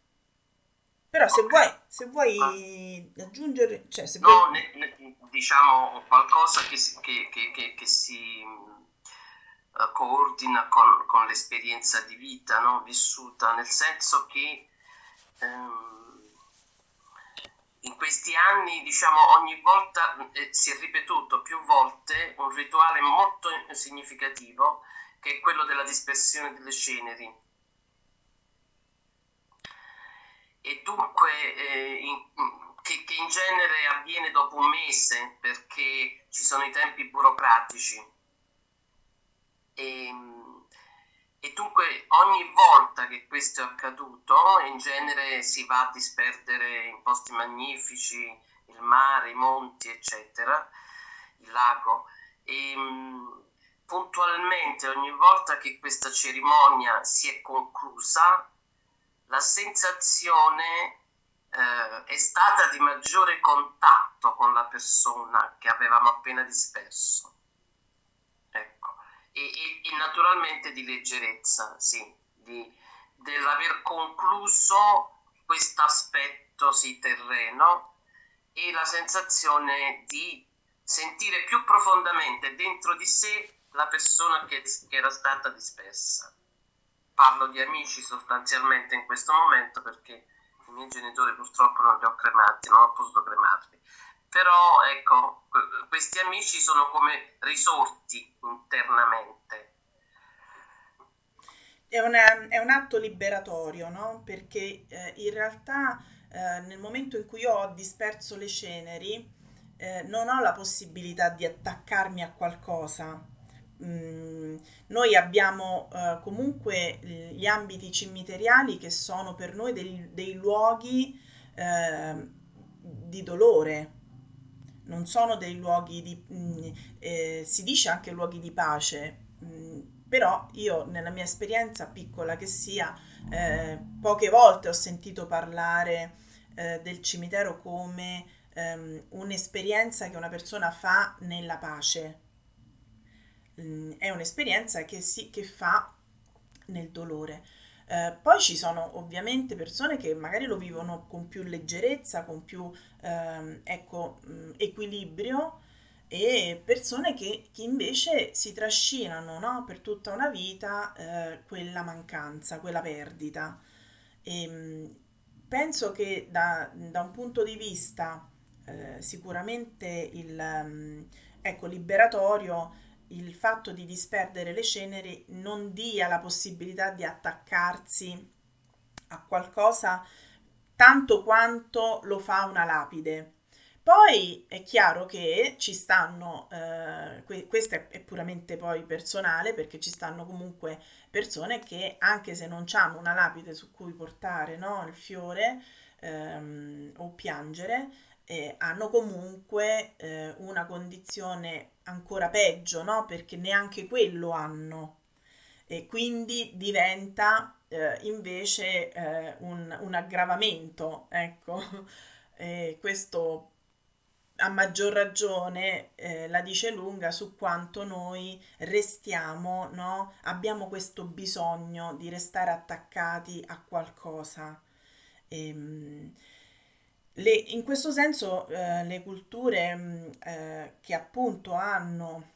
Però se okay. vuoi, se vuoi ah. aggiungere, cioè se no, vuoi... ne, ne, diciamo qualcosa che si, che, che, che si uh, coordina con, con, l'esperienza di vita no? vissuta, nel senso che um, in questi anni, diciamo, ogni volta eh, si è ripetuto più volte un rituale molto significativo che è quello della dispersione delle ceneri. E dunque, eh, in, che, che in genere avviene dopo un mese perché ci sono i tempi burocratici. E, e dunque ogni volta che questo è accaduto, in genere si va a disperdere in posti magnifici, il mare, i monti, eccetera, il lago. E, mh, puntualmente ogni volta che questa cerimonia si è conclusa, la sensazione eh, è stata di maggiore contatto con la persona che avevamo appena disperso. E, e, e naturalmente di leggerezza, sì, di, dell'aver concluso questo aspetto sì, terreno e la sensazione di sentire più profondamente dentro di sé la persona che, che era stata dispersa. Parlo di amici sostanzialmente in questo momento perché i miei genitori purtroppo non li ho cremati, non ho potuto cremarli. Però ecco, questi amici sono come risorti internamente. È, una, è un atto liberatorio, no? Perché eh, in realtà eh, nel momento in cui io ho disperso le ceneri, eh, non ho la possibilità di attaccarmi a qualcosa, Mm, noi abbiamo eh, comunque gli ambiti cimiteriali che sono per noi dei, dei luoghi eh, di dolore, non sono dei luoghi di, mh, mm, eh, si dice anche luoghi di pace, mh, mm, però io nella mia esperienza piccola che sia, eh, poche volte ho sentito parlare eh, del cimitero come ehm, un'esperienza che una persona fa nella pace mh, è un'esperienza che, si, che fa nel dolore. Eh, poi ci sono ovviamente persone che magari lo vivono con più leggerezza, con più ehm, ecco, mh, equilibrio e persone che, che, invece si trascinano no? per tutta una vita eh, quella mancanza, quella perdita. E, mh, penso che da, da, un punto di vista eh, sicuramente il, ecco, liberatorio il fatto di disperdere le ceneri non dia la possibilità di attaccarsi a qualcosa tanto quanto lo fa una lapide. Poi è chiaro che ci stanno, eh, que- questo è, puramente poi personale, perché ci stanno comunque persone che anche se non hanno una lapide su cui portare no, il fiore ehm, o piangere, eh, hanno comunque eh, una condizione ancora peggio, no? Perché neanche quello hanno. E quindi diventa eh, invece eh, un, un, aggravamento, ecco. <laughs> questo a maggior ragione eh, la dice lunga su quanto noi restiamo, no? Abbiamo questo bisogno di restare attaccati a qualcosa. E, ehm, le, in questo senso eh, le culture mh, mm, eh, che appunto hanno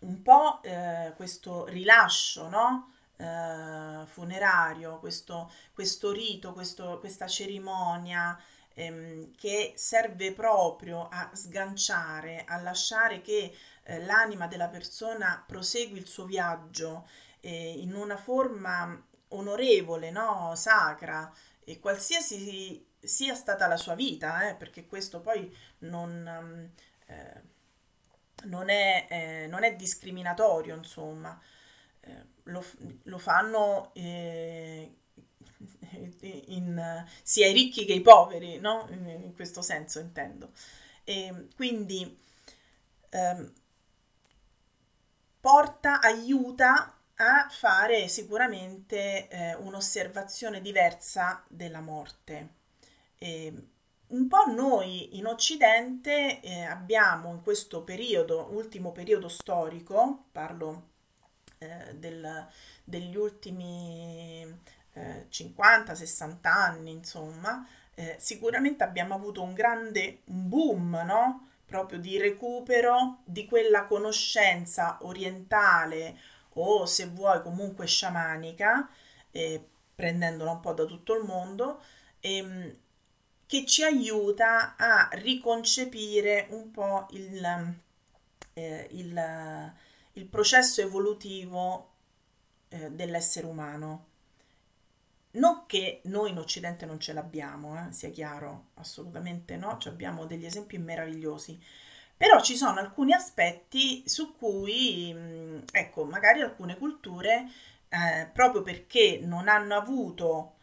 un po' eh, questo rilascio no? Eh, funerario, questo, questo rito, questo, questa cerimonia ehm, che serve proprio a sganciare, a lasciare che eh, l'anima della persona prosegui il suo viaggio eh, in una forma onorevole, no? sacra, e qualsiasi sia stata la sua vita, eh, perché questo poi non, eh, non, è, eh, non, è, discriminatorio, insomma, eh, lo, lo, fanno eh, <laughs> in, sia i ricchi che i poveri, no? in, in questo senso intendo. E quindi ehm, porta, aiuta a fare sicuramente eh, un'osservazione diversa della morte. E un po' noi in Occidente eh, abbiamo in questo periodo, ultimo periodo storico, parlo eh, del, degli ultimi eh, 50-60 anni, insomma, eh, sicuramente abbiamo avuto un grande boom, no? Proprio di recupero di quella conoscenza orientale o se vuoi comunque sciamanica, eh, prendendola un po' da tutto il mondo. E, ehm, che ci aiuta a riconcepire un po' il, eh, il, il processo evolutivo eh, dell'essere umano. Non che noi in Occidente non ce l'abbiamo, eh, sia chiaro, assolutamente no, ci abbiamo degli esempi meravigliosi, però ci sono alcuni aspetti su cui, mm, ecco, magari alcune culture eh, proprio perché non hanno avuto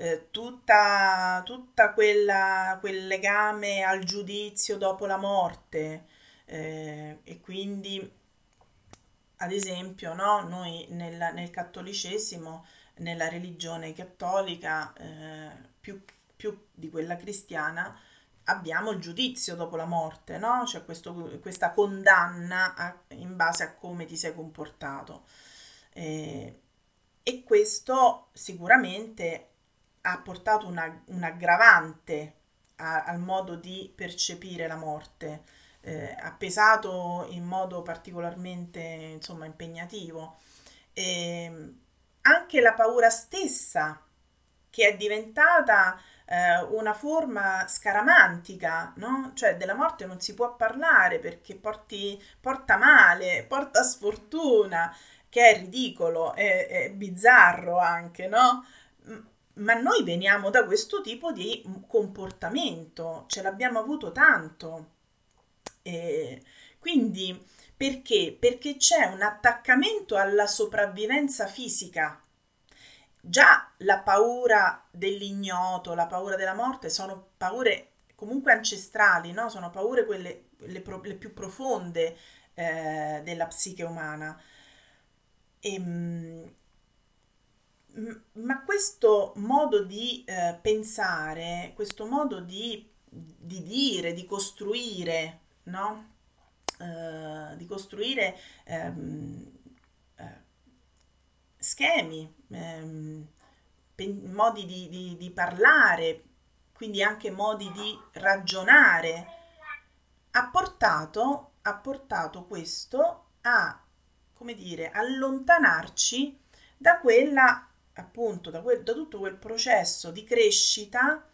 eh, tutta, tutta quella, quel legame al giudizio dopo la morte eh, e quindi ad esempio no, noi nel, nel cattolicesimo nella religione cattolica eh, più, più di quella cristiana abbiamo il giudizio dopo la morte, no? C'è questo, questa condanna a, in base a come ti sei comportato. Eh, e questo sicuramente ha portato una, un aggravante a, al modo di percepire la morte, eh, ha pesato in modo particolarmente insomma, impegnativo. E anche la paura stessa, che è diventata eh, una forma scaramantica, no? Cioè della morte non si può parlare perché porti, porta male, porta sfortuna, che è ridicolo, è, è bizzarro anche, no? Ma noi veniamo da questo tipo di comportamento, ce l'abbiamo avuto tanto. E quindi perché? Perché c'è un attaccamento alla sopravvivenza fisica Già la paura dell'ignoto, la paura della morte sono paure comunque ancestrali, no? sono paure quelle le, pro, le più profonde eh, della psiche umana. E, ehm, ma questo modo di eh, pensare, questo modo di, di, dire, di costruire, no? Uh, di costruire um, schemi, ehm, modi di, di, di parlare, quindi anche modi di ragionare, ha portato, ha portato questo a, come dire, allontanarci da quella, appunto, da, quel, da tutto quel processo di crescita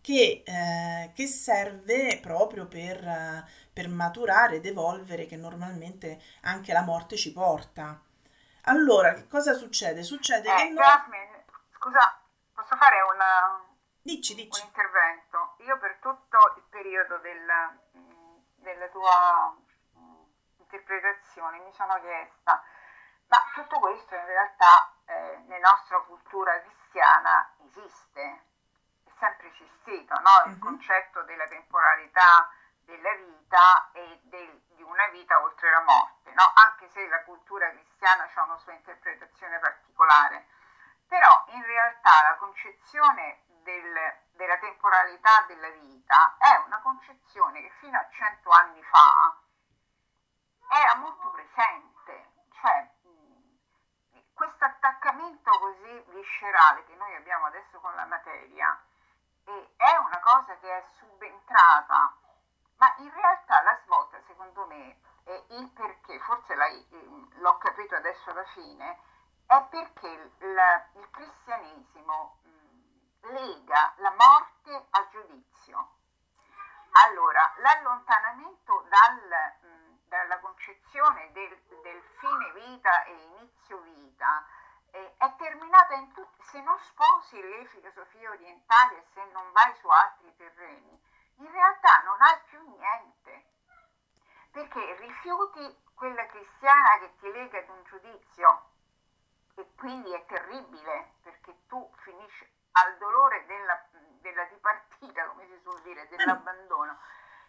che, eh, che serve proprio per, per maturare ed evolvere, che normalmente anche la morte ci porta. Allora, che cosa succede? Succede eh, che noi... Jasmine, scusa, posso fare una, dici, dici. un intervento? Io per tutto il periodo del, mm, della tua mm, interpretazione mi sono chiesta, ma tutto questo in realtà eh, nella nostra cultura cristiana esiste, è sempre esistito, no? il uh-huh. concetto della temporalità della vita e del, di una vita oltre la morte, no? anche se la cultura cristiana ha una sua interpretazione particolare. Però in realtà la concezione del, della temporalità della vita è una concezione che fino a cento anni fa era molto presente, cioè questo attaccamento così viscerale che noi abbiamo adesso con la materia è una cosa che è subentrata ma in realtà la svolta secondo me è il perché, forse ehm, l'ho capito adesso alla fine, è perché il, il cristianesimo lega la morte al giudizio. Allora, l'allontanamento dal, concezione del, del, fine vita e inizio vita eh, è terminata in tutti, se non sposi le filosofie orientali e se non vai su altri terreni, in realtà non hai più niente, perché rifiuti quella cristiana che ti lega ad un giudizio e quindi è terribile perché tu finisci al dolore della, della dipartita, come si suol dire, dell'abbandono.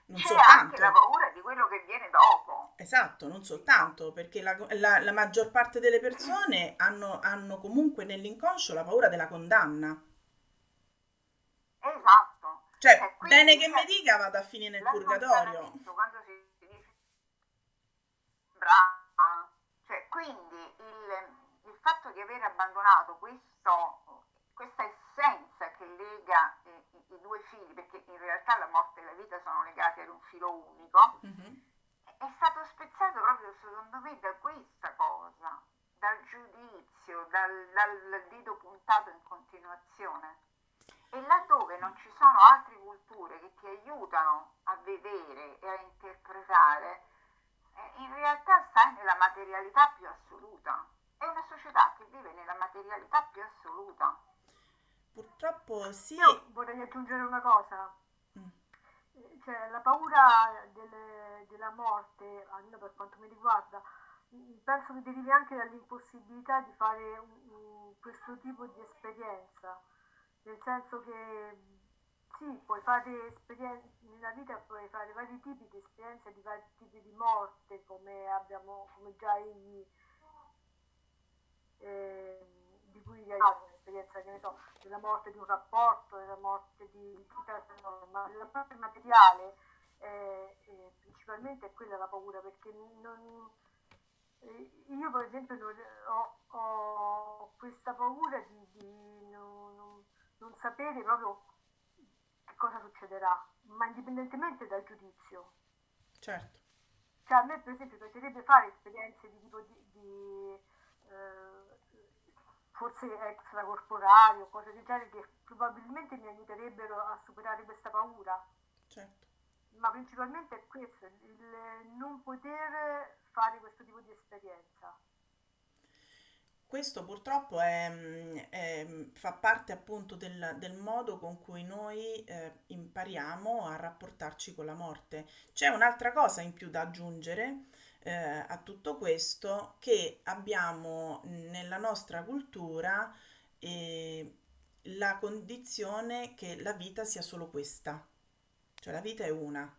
Non C'è soltanto. anche la paura di quello che viene dopo. Esatto, non soltanto, perché la, la, la maggior parte delle persone hanno, hanno comunque nell'inconscio la paura della condanna. Esatto cioè, bene che mi dica vado a finire nel purgatorio. Quando si dice brava, cioè, quindi il, il, fatto di aver abbandonato questo, questa essenza che lega eh, i, due fili, perché in realtà la morte e la vita sono legati ad un filo unico, mm-hmm. è stato spezzato proprio secondo me da questa cosa, dal giudizio, dal, dal dito puntato in continuazione. E laddove non ci sono altre culture che ti aiutano a vedere e a interpretare, eh, in realtà stai nella materialità più assoluta. È una società che vive nella materialità più assoluta. Purtroppo sì. Io vorrei aggiungere una cosa. Mm. Cioè, la paura delle, della morte, almeno per quanto mi riguarda, penso che derivi anche dall'impossibilità di fare un, un, questo tipo di esperienza, nel senso che sì, puoi fare esperienze, nella vita puoi fare vari tipi di esperienze, di vari tipi di morte, come abbiamo, come già egli, eh, di cui hai fatto un'esperienza, che ne so, della morte di un rapporto, della morte di tutta ma la morte materiale, eh, eh, principalmente è quella la paura, perché non, eh, io per esempio non, ho, ho, questa paura di, di non, non, sapere proprio cosa succederà, ma indipendentemente dal giudizio. Certo. Cioè a me per esempio piacerebbe fare esperienze di tipo di, di eh, forse extracorporali o cose del genere che probabilmente mi aiuterebbero a superare questa paura. Certo. Ma principalmente è questo, il non poter fare questo tipo di esperienza. Questo purtroppo è, è, fa parte appunto del, del, modo con cui noi eh, impariamo a rapportarci con la morte. C'è un'altra cosa in più da aggiungere eh, a tutto questo, che abbiamo nella nostra cultura eh, la condizione che la vita sia solo questa, cioè la vita è una.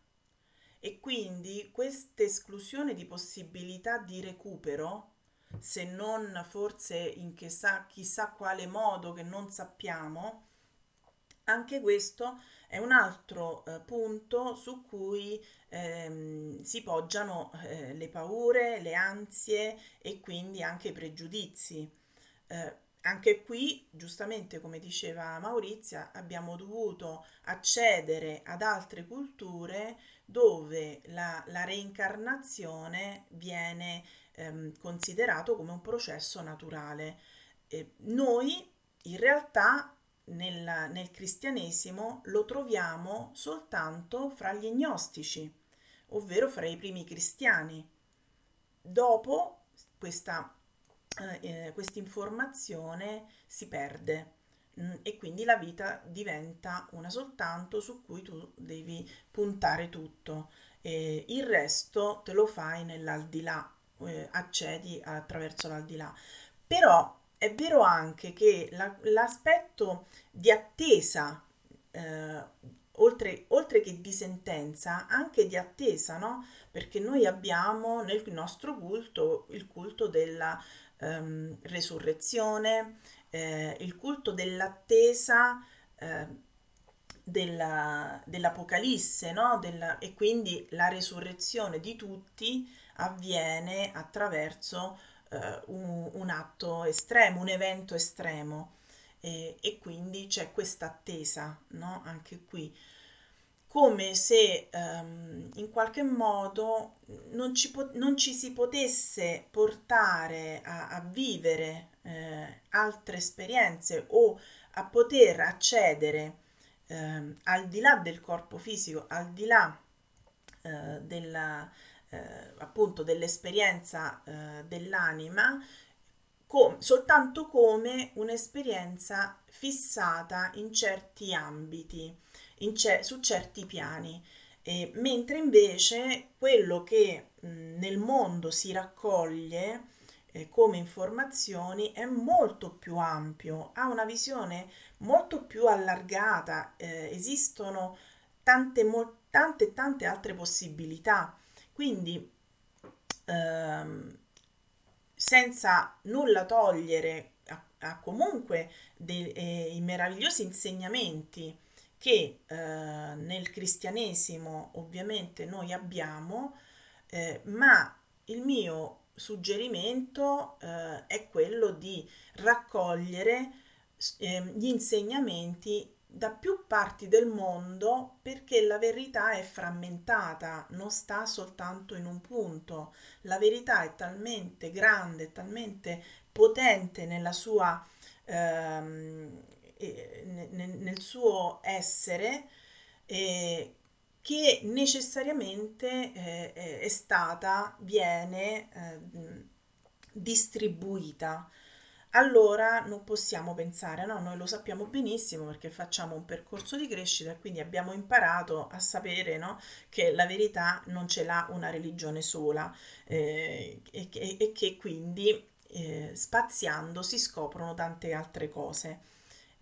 E quindi questa esclusione di possibilità di recupero se non forse in chissà, chissà quale modo che non sappiamo, anche questo è un altro eh, punto su cui ehm, si poggiano eh, le paure, le ansie e quindi anche i pregiudizi. Eh, anche qui, giustamente come diceva Maurizia, abbiamo dovuto accedere ad altre culture dove la, la reincarnazione viene ehm, considerato come un processo naturale. Eh, noi in realtà nel, nel cristianesimo lo troviamo soltanto fra gli gnostici, ovvero fra i primi cristiani. Dopo questa eh, questa informazione si perde mh, mm, e quindi la vita diventa una soltanto su cui tu devi puntare tutto. E il resto te lo fai nell'aldilà, eh, accedi attraverso l'aldilà. Però è vero anche che la, l'aspetto di attesa, eh, oltre, oltre, che di sentenza, anche di attesa, no? Perché noi abbiamo nel nostro culto il culto della um, resurrezione, eh, il culto dell'attesa. Eh, della, dell'Apocalisse, no? Della, e quindi la resurrezione di tutti avviene attraverso eh, un, un, atto estremo, un evento estremo e, e quindi c'è questa attesa no? anche qui come se um, in qualche modo non ci, po- non ci, si potesse portare a, a vivere eh, altre esperienze o a poter accedere eh, al di là del corpo fisico, al di là eh, della, eh, appunto dell'esperienza eh, dell'anima com- soltanto come un'esperienza fissata in certi ambiti, in ce- su certi piani. Eh, mentre invece quello che mh, nel mondo si raccoglie eh, come informazioni è molto più ampio, ha una visione molto più allargata, eh, esistono tante, mo- tante, tante altre possibilità. Quindi, ehm, senza nulla togliere a, a comunque dei eh, meravigliosi insegnamenti che eh, nel cristianesimo ovviamente noi abbiamo, eh, ma il mio suggerimento eh, è quello di raccogliere ehm, gli insegnamenti da più parti del mondo perché la verità è frammentata, non sta soltanto in un punto. La verità è talmente grande, talmente potente nella sua, ehm, nel, nel, suo essere eh, che necessariamente eh, è stata, viene eh, distribuita allora non possiamo pensare, no? Noi lo sappiamo benissimo perché facciamo un percorso di crescita e quindi abbiamo imparato a sapere, no? Che la verità non ce l'ha una religione sola eh, e, e, e, che quindi eh, spaziando si scoprono tante altre cose.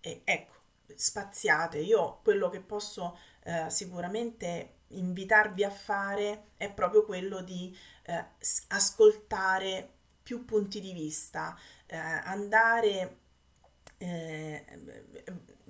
E, ecco, spaziate, io quello che posso eh, sicuramente invitarvi a fare è proprio quello di eh, ascoltare più punti di vista, eh, andare eh,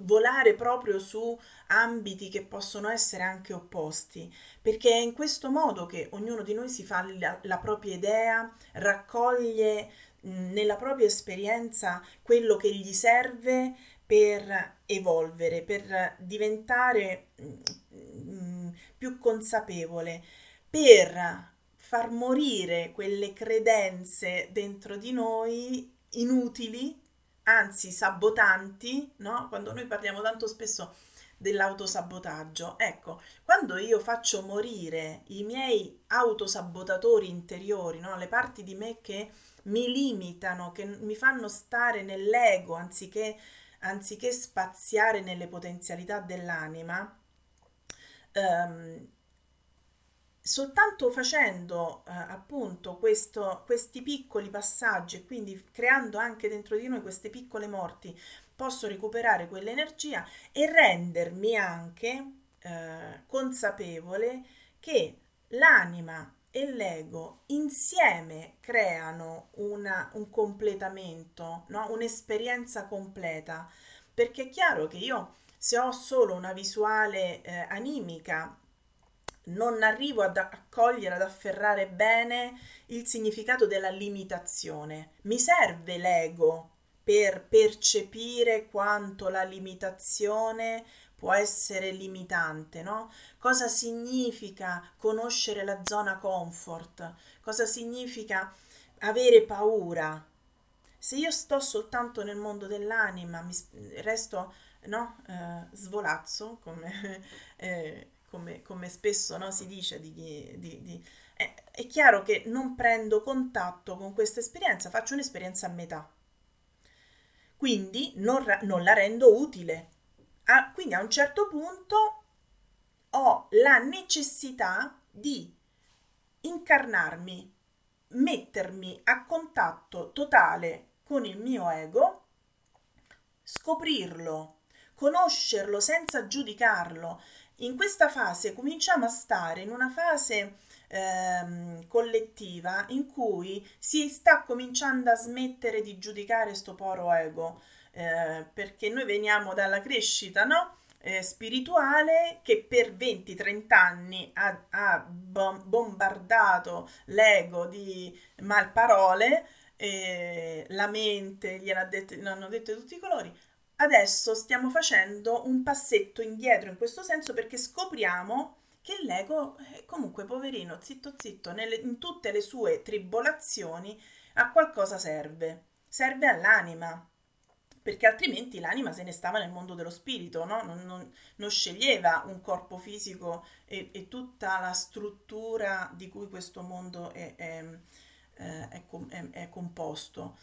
volare proprio su ambiti che possono essere anche opposti, perché è in questo modo che ognuno di noi si fa la, la propria idea, raccoglie mh, nella propria esperienza quello che gli serve per evolvere, per diventare mh, più consapevole, per far morire quelle credenze dentro di noi inutili, anzi sabotanti, no? Quando noi parliamo tanto spesso dell'autosabotaggio. Ecco, quando io faccio morire i miei autosabotatori interiori, no? le parti di me che mi limitano, che mi fanno stare nell'ego anziché, anziché spaziare nelle potenzialità dell'anima, ehm, soltanto facendo eh, appunto questo, questi piccoli passaggi e quindi creando anche dentro di noi queste piccole morti posso recuperare quell'energia e rendermi anche eh, consapevole che l'anima e l'ego insieme creano una, un completamento, no? un'esperienza completa, perché è chiaro che io se ho solo una visuale eh, animica non arrivo ad accogliere, ad afferrare bene il significato della limitazione. Mi serve l'ego per percepire quanto la limitazione può essere limitante, no? Cosa significa conoscere la zona comfort? Cosa significa avere paura? Se io sto soltanto nel mondo dell'anima, mi resto no? Eh, svolazzo, come <laughs> eh, come, come spesso no, si dice, di, di, di, è, è chiaro che non prendo contatto con questa esperienza, faccio un'esperienza a metà. Quindi non, non la rendo utile. A, quindi a un certo punto ho la necessità di incarnarmi, mettermi a contatto totale con il mio ego, scoprirlo, conoscerlo senza giudicarlo, in questa fase cominciamo a stare in una fase ehm, collettiva in cui si sta cominciando a smettere di giudicare sto poro ego, eh, perché noi veniamo dalla crescita, no? Eh, spirituale che per 20-30 anni ha, ha bombardato l'ego di malparole, eh, la mente gliene hanno dette tutti i colori, Adesso stiamo facendo un passetto indietro in questo senso perché scopriamo che l'ego, è comunque poverino, zitto zitto, nelle, in tutte le sue tribolazioni a qualcosa serve. Serve all'anima, perché altrimenti l'anima se ne stava nel mondo dello spirito, no? non, non, non, sceglieva un corpo fisico e, e, tutta la struttura di cui questo mondo è, è, è, è composto.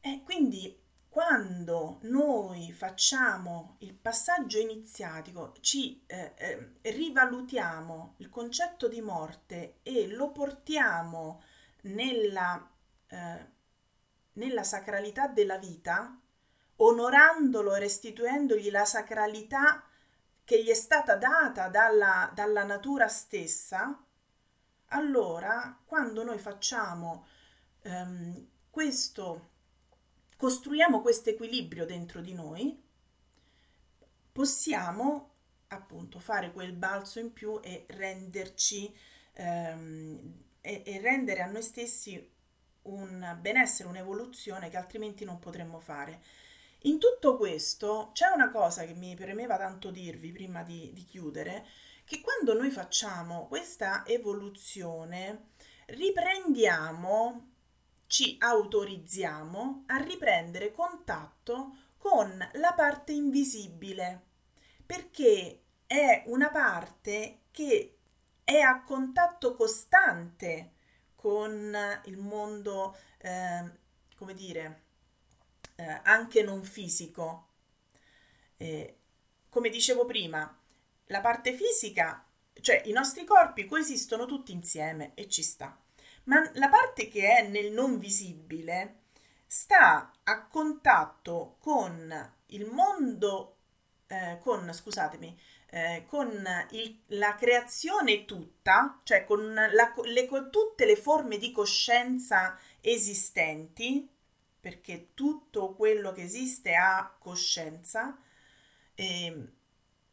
E quindi quando noi facciamo il passaggio iniziatico, ci eh, eh, rivalutiamo il concetto di morte e lo portiamo nella, eh, nella sacralità della vita, onorandolo e restituendogli la sacralità che gli è stata data dalla, dalla natura stessa, allora quando noi facciamo ehm, questo costruiamo questo equilibrio dentro di noi, possiamo appunto fare quel balzo in più e renderci ehm, e, e rendere a noi stessi un benessere, un'evoluzione che altrimenti non potremmo fare. In tutto questo c'è una cosa che mi premeva tanto dirvi prima di, di chiudere, che quando noi facciamo questa evoluzione riprendiamo ci autorizziamo a riprendere contatto con la parte invisibile, perché è una parte che è a contatto costante con il mondo, eh, come dire, eh, anche non fisico. Eh, come dicevo prima, la parte fisica, cioè i nostri corpi coesistono tutti insieme e ci sta, ma la parte che è nel non visibile sta a contatto con il mondo, eh, con, scusatemi, eh, con il, la creazione tutta, cioè con, la, le, tutte le forme di coscienza esistenti, perché tutto quello che esiste ha coscienza, e, ehm,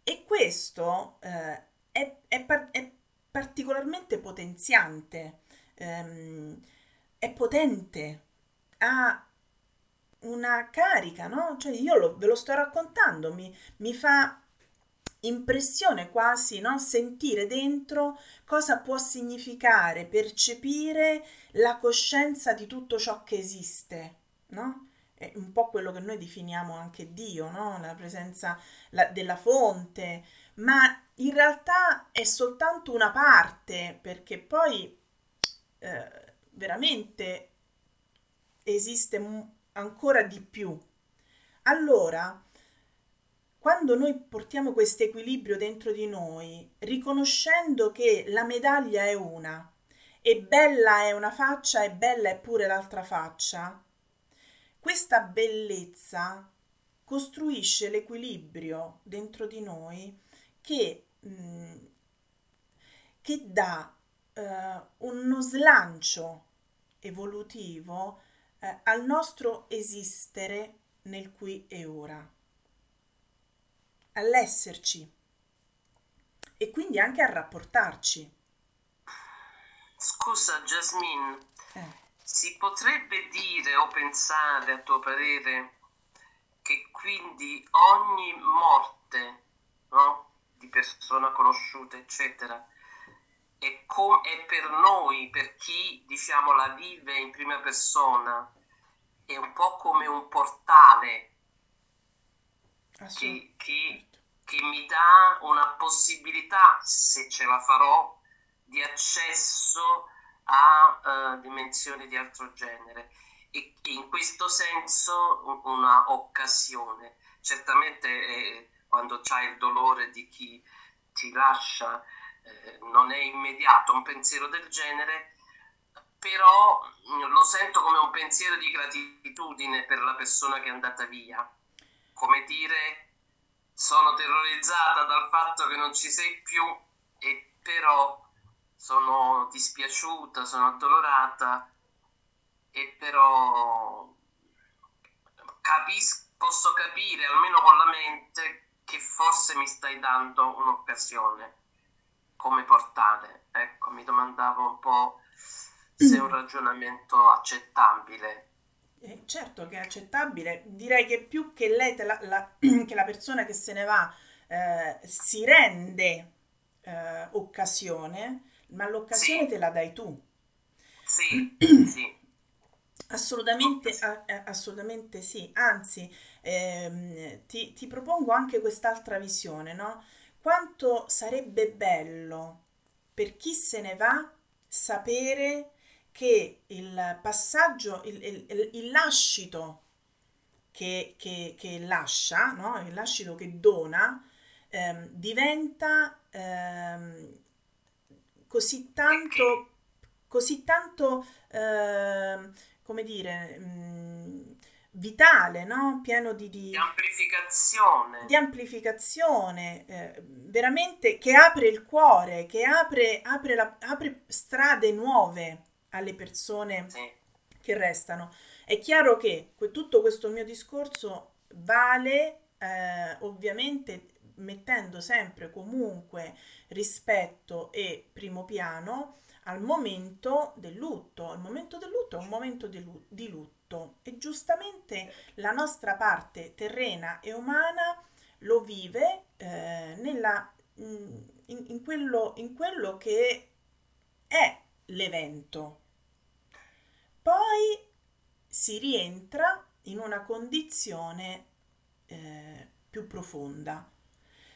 e questo eh, è, è, par- è, particolarmente potenziante, ehm, è potente, ha una carica, no? Cioè io lo, ve lo sto raccontando, mi, mi fa impressione quasi, no? Sentire dentro cosa può significare percepire la coscienza di tutto ciò che esiste, no? È un po' quello che noi definiamo anche Dio, no? La presenza la, della fonte, ma in realtà è soltanto una parte, perché poi eh, veramente esiste ancora di più. Allora, quando noi portiamo questo equilibrio dentro di noi, riconoscendo che la medaglia è una e bella è una faccia e bella è pure l'altra faccia, questa bellezza costruisce l'equilibrio dentro di noi che, mh, mm, che dà eh, uno slancio evolutivo eh, al nostro esistere nel qui e ora all'esserci e quindi anche a rapportarci. Scusa Jasmine, eh. si potrebbe dire o pensare a tuo parere che quindi ogni morte no? di persona conosciuta, eccetera, è, com- è per noi, per chi diciamo la vive in prima persona, è un po' come un portale che, che, che mi dà una possibilità, se ce la farò, di accesso a uh, dimensioni di altro genere e, e in questo senso una occasione. Certamente eh, quando c'hai il dolore di chi ti lascia eh, non è immediato un pensiero del genere, però lo sento come un pensiero di gratitudine per la persona che è andata via. Come dire, sono terrorizzata dal fatto che non ci sei più e però sono dispiaciuta, sono addolorata e però capisco, posso capire almeno con la mente che forse mi stai dando un'occasione come portale. Ecco, mi domandavo un po' se è un ragionamento accettabile eh, certo che è accettabile, direi che più che lei, la, la, <clears throat> che la persona che se ne va eh, si rende eh, occasione, ma l'occasione sì. te la dai tu. Sì, <clears throat> sì. Assolutamente, assolutamente sì, anzi ehm, ti, ti, propongo anche quest'altra visione, no? Quanto sarebbe bello per chi se ne va sapere che il passaggio, il, il, il lascito che, che, che, lascia, no? il lascito che dona, ehm, diventa ehm, così tanto, così tanto ehm, come dire, mh, mm, vitale, no? pieno di, di, di amplificazione, di amplificazione eh, veramente che apre il cuore, che apre, apre, la, apre strade nuove alle persone sì. che restano. È chiaro che tutto questo mio discorso vale eh, ovviamente mettendo sempre comunque rispetto e primo piano al momento del lutto. Il momento del lutto è un momento di lutto e giustamente la nostra parte terrena e umana lo vive eh, nella, in, in, quello, in quello che è l'evento. Poi si rientra in una condizione eh, più profonda,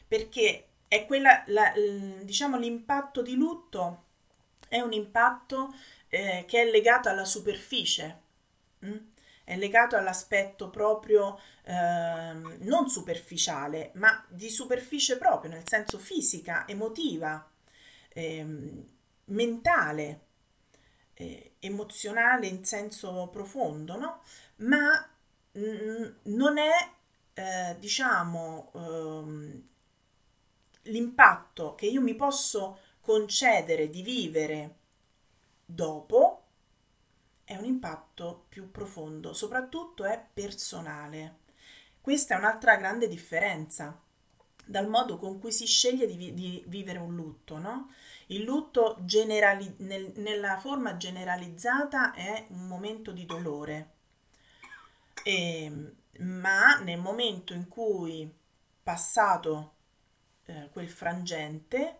perché è quella, la, diciamo, l'impatto di lutto è un impatto eh, che è legato alla superficie? Mm? È legato all'aspetto proprio eh, non superficiale, ma di superficie proprio, nel senso fisica, emotiva, eh, mentale, eh, emozionale in senso profondo, no? Ma mh, non è, eh, diciamo, ehm, l'impatto che io mi posso concedere di vivere dopo è un impatto più profondo, soprattutto è personale. Questa è un'altra grande differenza dal modo con cui si sceglie di, vi- di vivere un lutto, no? Il lutto generali- nel- nella forma generalizzata è un momento di dolore, e, ehm, ma nel momento in cui passato eh, quel frangente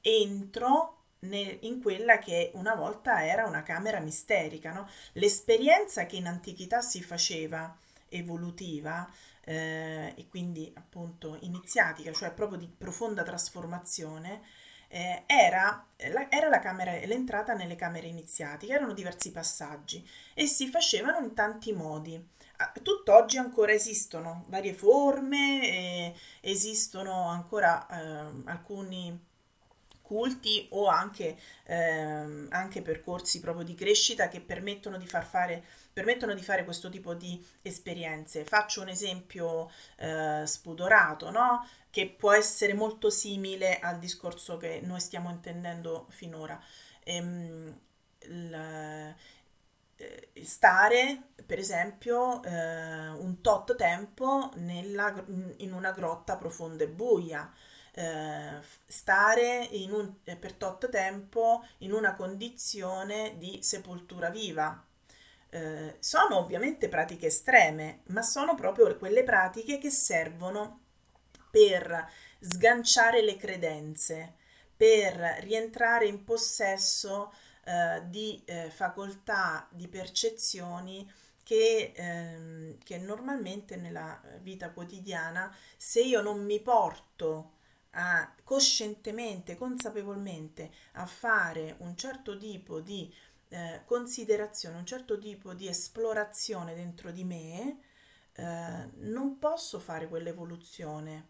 entro in quella che una volta era una camera misterica, no? L'esperienza che in antichità si faceva evolutiva eh, e quindi appunto iniziatica, cioè proprio di profonda trasformazione, eh, era, la, era la camera, l'entrata nelle camere iniziatiche, erano diversi passaggi e si facevano in tanti modi. Tutt'oggi ancora esistono varie forme, eh, esistono ancora eh, alcuni culti o anche, ehm, anche, percorsi proprio di crescita che permettono di, far fare, permettono di fare questo tipo di esperienze. Faccio un esempio eh, spudorato, no? che può essere molto simile al discorso che noi stiamo intendendo finora. Ehm, il, eh, stare, per esempio, eh, un tot tempo nella, in una grotta profonda e buia eh, stare un, eh, per tot tempo in una condizione di sepoltura viva. Eh, sono ovviamente pratiche estreme, ma sono proprio quelle pratiche che servono per sganciare le credenze, per rientrare in possesso eh, di eh, facoltà, di percezioni che, ehm, che normalmente nella vita quotidiana, se io non mi porto a coscientemente, consapevolmente a fare un certo tipo di eh, considerazione, un certo tipo di esplorazione dentro di me, eh, non posso fare quell'evoluzione.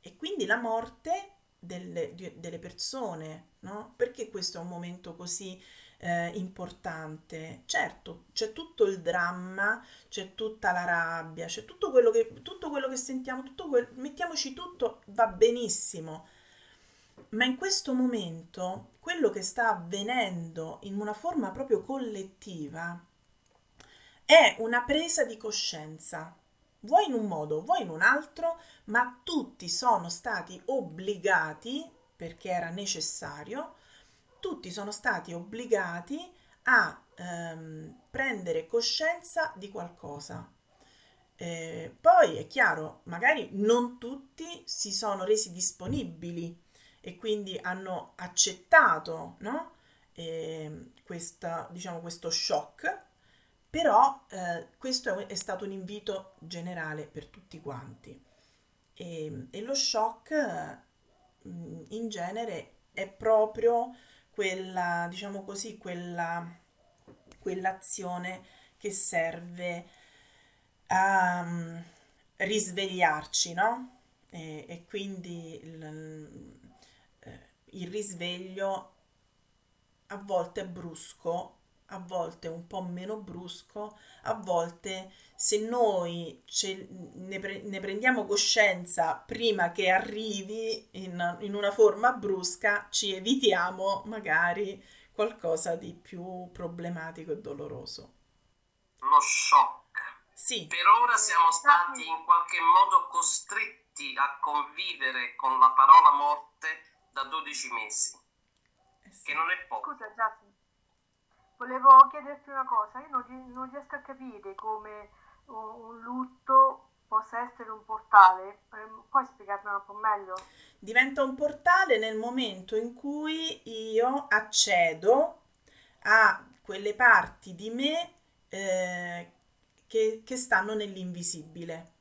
E quindi la morte delle, delle persone, no? Perché questo è un momento così eh, importante. Certo, c'è tutto il dramma, c'è tutta la rabbia, c'è tutto quello che, tutto quello che sentiamo, tutto quel, mettiamoci tutto, va benissimo. Ma in questo momento quello che sta avvenendo in una forma proprio collettiva è una presa di coscienza, vuoi in un modo, vuoi in un altro, ma tutti sono stati obbligati, perché era necessario, tutti sono stati obbligati a ehm, prendere coscienza di qualcosa. Eh, poi è chiaro, magari non tutti si sono resi disponibili e quindi hanno accettato no? eh, questa, diciamo, questo shock, però eh, questo è, è, stato un invito generale per tutti quanti. E, e lo shock in genere è proprio quella, diciamo così, quella, quell'azione che serve a um, risvegliarci, no? E, e quindi il, eh, il risveglio a volte è brusco, a volte un po' meno brusco, a volte se noi ce, ne, pre, ne, prendiamo coscienza prima che arrivi in, in, una forma brusca, ci evitiamo magari qualcosa di più problematico e doloroso. Lo shock. Sì. Per ora siamo stati in qualche modo costretti a convivere con la parola morte da 12 mesi, eh sì. che non è poco. Scusa, Giacomo. Volevo chiederti una cosa, io non, non riesco a capire come un lutto possa essere un portale. Ehm, puoi spiegarmelo un po' meglio? Diventa un portale nel momento in cui io accedo a quelle parti di me eh, che, che, stanno nell'invisibile.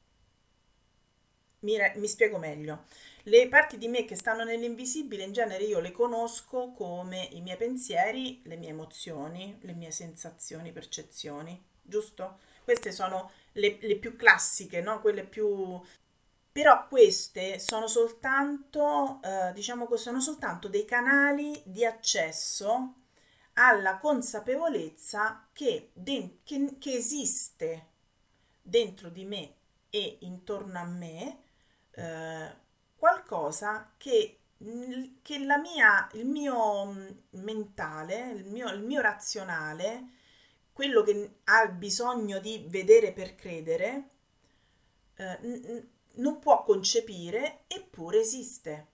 Mi, mi spiego meglio. Le parti di me che stanno nell'invisibile in genere io le conosco come i miei pensieri, le mie emozioni, le mie sensazioni, percezioni, giusto? Queste sono le, le più classiche, no? Quelle più... Però queste sono soltanto, eh, diciamo così, sono soltanto dei canali di accesso alla consapevolezza che, de- che, che esiste dentro di me e intorno a me eh, qualcosa che, che la mia, il mio mm, mentale, il mio, il mio razionale, quello che ha bisogno di vedere per credere, eh, n- non può concepire eppure esiste.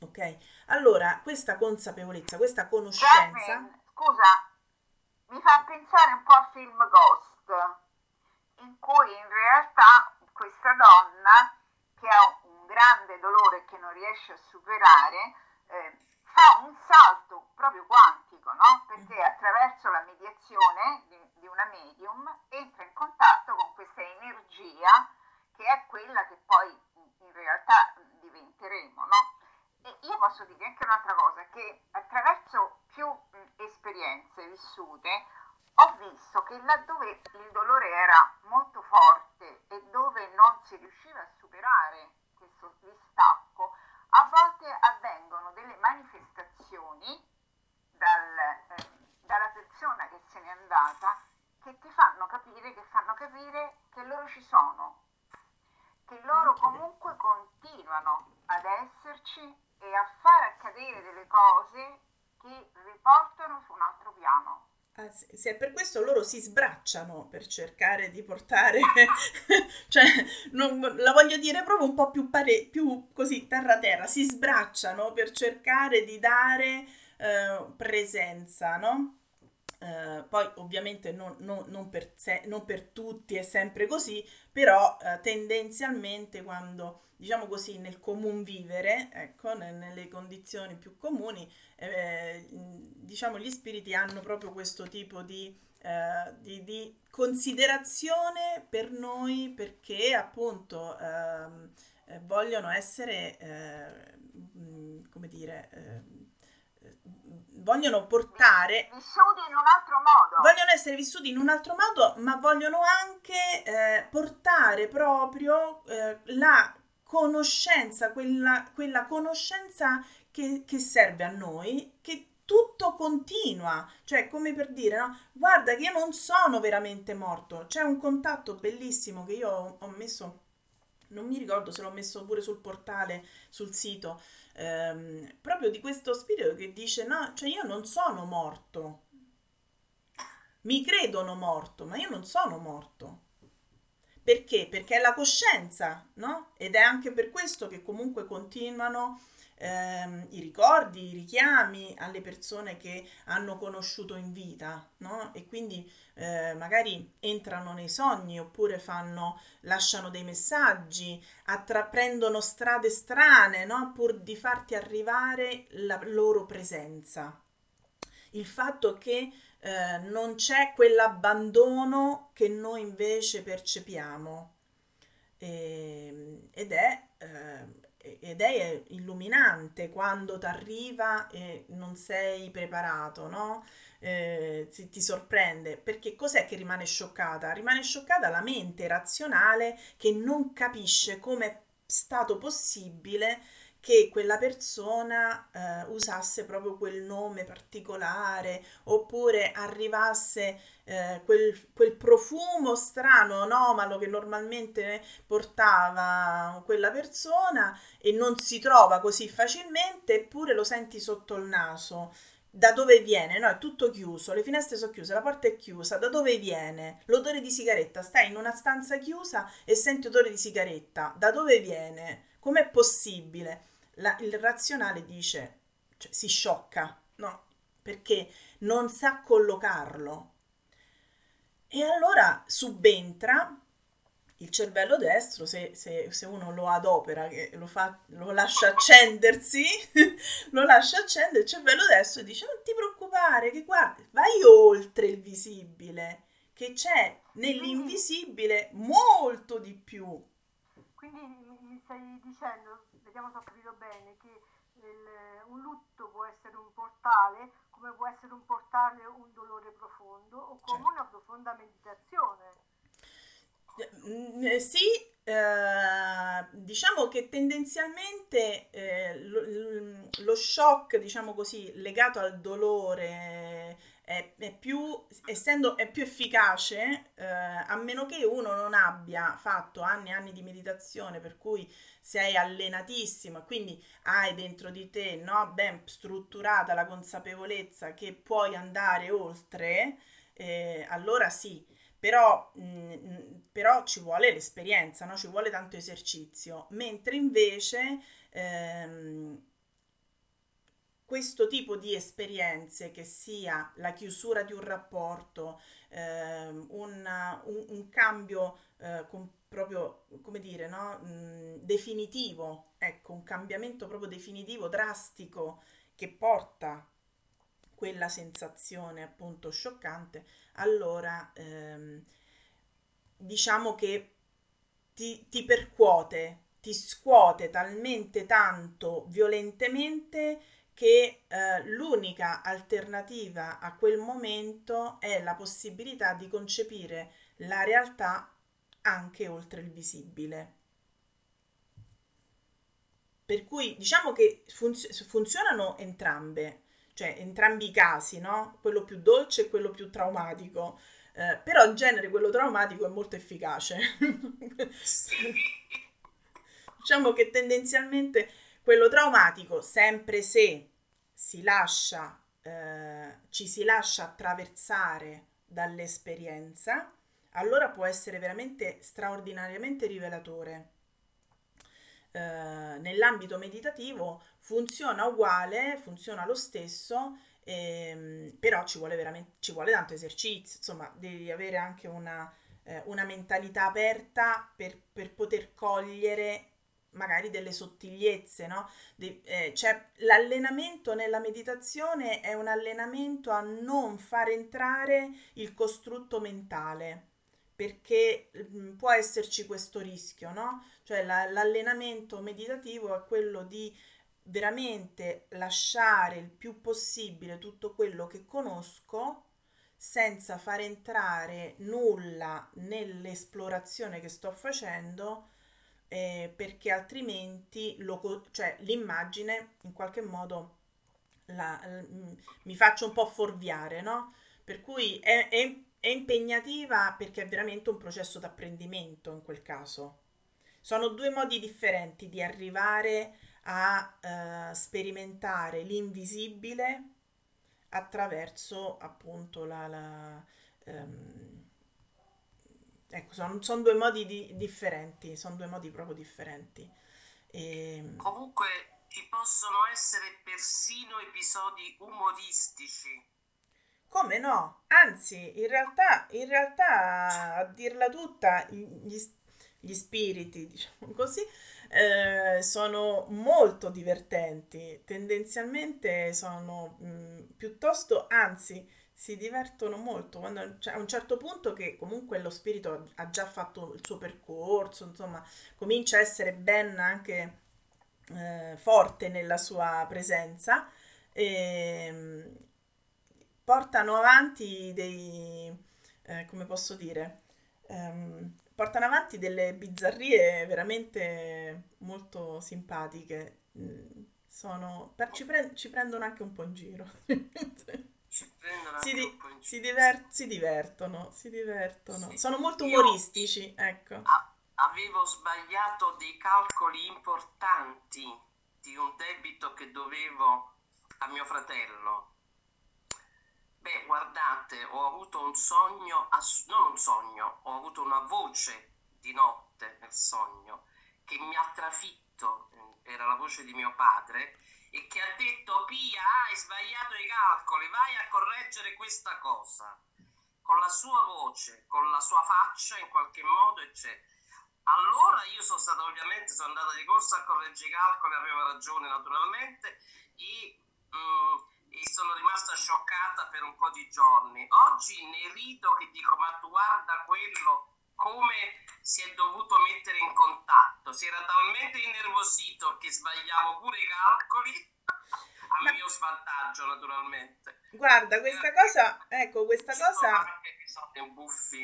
Ok? Allora, questa consapevolezza, questa conoscenza... Jasmine, scusa, mi fa pensare un po' al film Ghost, in cui in realtà questa donna che ha grande dolore che non riesce a superare, eh, fa un salto proprio quantico, no? Perché mm. attraverso la mediazione di, di una medium entra in contatto con questa energia che è quella che poi in realtà diventeremo, no? E io posso dire anche un'altra cosa, che attraverso più esperienze vissute ho visto che laddove il dolore era molto forte e dove non si riusciva a superare questo distacco, a volte avvengono delle manifestazioni dal, eh, dalla persona che se n'è andata che ti fanno capire, che fanno capire che loro ci sono, che loro comunque continuano ad esserci e a far accadere delle cose che riportano su un altro piano. Ah, sì, è per questo loro si sbracciano per cercare di portare, <laughs> cioè non, la voglio dire proprio un po' più, pare, più così terra terra, si sbracciano per cercare di dare eh, presenza, no? Eh, poi ovviamente non, non, non, per se, non, per tutti è sempre così, però eh, tendenzialmente quando diciamo così nel comune vivere, ecco, nelle condizioni più comuni, eh, diciamo gli spiriti hanno proprio questo tipo di, eh, di, di considerazione per noi perché appunto ehm, eh, vogliono essere, eh, come dire, ehm, vogliono portare vissuti in un altro modo. Vogliono essere vissuti in un altro modo ma vogliono anche eh, portare proprio eh, la conoscenza quella, quella conoscenza che, che, serve a noi che tutto continua cioè come per dire no guarda che io non sono veramente morto c'è un contatto bellissimo che io ho messo non mi ricordo se l'ho messo pure sul portale sul sito ehm, proprio di questo spirito che dice no, cioè io non sono morto. Mi credono morto, ma io non sono morto. Perché? Perché è la coscienza, no? Ed è anche per questo che comunque continuano ehm, i ricordi, i richiami alle persone che hanno conosciuto in vita, no? E quindi eh, magari entrano nei sogni oppure fanno, lasciano dei messaggi, attaprendono strade strane, no? Pur di farti arrivare la loro presenza. Il fatto che eh, non c'è quell'abbandono che noi invece percepiamo e, ed è eh, ed è illuminante quando ti arriva e non sei preparato, no? Eh, ti, ti, sorprende perché cos'è che rimane scioccata? Rimane scioccata la mente razionale che non capisce come è stato possibile che quella persona eh, usasse proprio quel nome particolare oppure arrivasse eh, quel, quel, profumo strano, anomalo che normalmente portava quella persona e non si trova così facilmente eppure lo senti sotto il naso. Da dove viene? No, è tutto chiuso, le finestre sono chiuse, la porta è chiusa. Da dove viene? L'odore di sigaretta. Stai in una stanza chiusa e senti odore di sigaretta. Da dove viene? Com'è possibile? La, il razionale dice, cioè, si sciocca, no? Perché non sa collocarlo. E allora subentra il cervello destro, se, se, se, uno lo adopera, lo, fa, lo lascia accendersi, <laughs> lo lascia accendere, il cervello destro dice non ti preoccupare, che guarda, vai oltre il visibile, che c'è nell'invisibile molto di più. Quindi mi stai dicendo vediamo se ho capito bene, che il, un lutto può essere un portale, come può essere un portale un dolore profondo o come certo. una profonda meditazione. Mm, eh, sì, eh, diciamo che tendenzialmente eh, lo, lo, shock, diciamo così, legato al dolore è, è più, essendo, è più efficace, eh, a meno che uno non abbia fatto anni e anni di meditazione, per cui sei allenatissimo e quindi hai dentro di te no, ben strutturata la consapevolezza che puoi andare oltre, eh, allora sì però, mh, mm, però ci vuole l'esperienza, no? ci vuole tanto esercizio, mentre invece ehm, questo tipo di esperienze, che sia la chiusura di un rapporto, ehm, un, un, un, cambio eh, proprio, come dire, no? mm, definitivo, ecco, un cambiamento proprio definitivo, drastico, che porta quella sensazione appunto scioccante, allora ehm, diciamo che ti, ti percuote, ti scuote talmente tanto violentemente che eh, l'unica alternativa a quel momento è la possibilità di concepire la realtà anche oltre il visibile. Per cui diciamo che funz- funzionano entrambe, cioè entrambi i casi, no? Quello più dolce e quello più traumatico. Eh, però in genere quello traumatico è molto efficace. <laughs> diciamo che tendenzialmente quello traumatico, sempre se si lascia, eh, ci si lascia attraversare dall'esperienza, allora può essere veramente straordinariamente rivelatore. Eh, nell'ambito meditativo funziona uguale, funziona lo stesso, ehm, però ci vuole veramente ci vuole tanto esercizio, insomma, devi avere anche una, eh, una mentalità aperta per, per, poter cogliere magari delle sottigliezze, no? De, eh, cioè, l'allenamento nella meditazione è un allenamento a non far entrare il costrutto mentale perché mh, può esserci questo rischio, no? Cioè la, l'allenamento meditativo è quello di veramente lasciare il più possibile tutto quello che conosco senza far entrare nulla nell'esplorazione che sto facendo eh, perché altrimenti lo, cioè, l'immagine in qualche modo la, l, mi faccio un po' fuorviare, no? Per cui è, è, è impegnativa perché è veramente un processo d'apprendimento in quel caso. Sono due modi differenti di arrivare a uh, sperimentare l'invisibile attraverso appunto la, la um, ecco sono, sono, due modi di, differenti sono due modi proprio differenti. E... Ehm, comunque ci possono essere persino episodi umoristici. Come no? Anzi, in realtà, in realtà a dirla tutta, gli, gli spiriti, diciamo così, eh, sono molto divertenti, tendenzialmente sono mh, mm, piuttosto, anzi, si divertono molto quando cioè, a un certo punto che comunque lo spirito ha già fatto il suo percorso, insomma, comincia a essere ben anche eh, forte nella sua presenza e ehm, portano avanti dei eh, come posso dire um, portano avanti delle bizzarrie veramente molto simpatiche. Mm, sono, per, ci, pre- ci, prendono anche un po' in giro. <laughs> si, di- si, diver- si, divertono, si divertono. Sì. Sono molto umoristici, ecco. A- avevo sbagliato dei calcoli importanti di un debito che dovevo a mio fratello Beh, guardate, ho avuto un sogno, ass- non un sogno, ho avuto una voce di notte nel sogno che mi ha trafitto, era la voce di mio padre, e che ha detto Pia, hai sbagliato i calcoli, vai a correggere questa cosa. Con la sua voce, con la sua faccia in qualche modo, eccetera. Allora io sono stata ovviamente, sono andata di corsa a correggere i calcoli, aveva ragione naturalmente, e... Mm, e sono rimasta scioccata per un po' di giorni. Oggi ne rido che dico, ma tu guarda quello come si è dovuto mettere in sbagliavo pure i calcoli. <laughs> A ma... mio svantaggio, naturalmente. Guarda, questa cosa, ecco, questa cosa... Episodi buffi.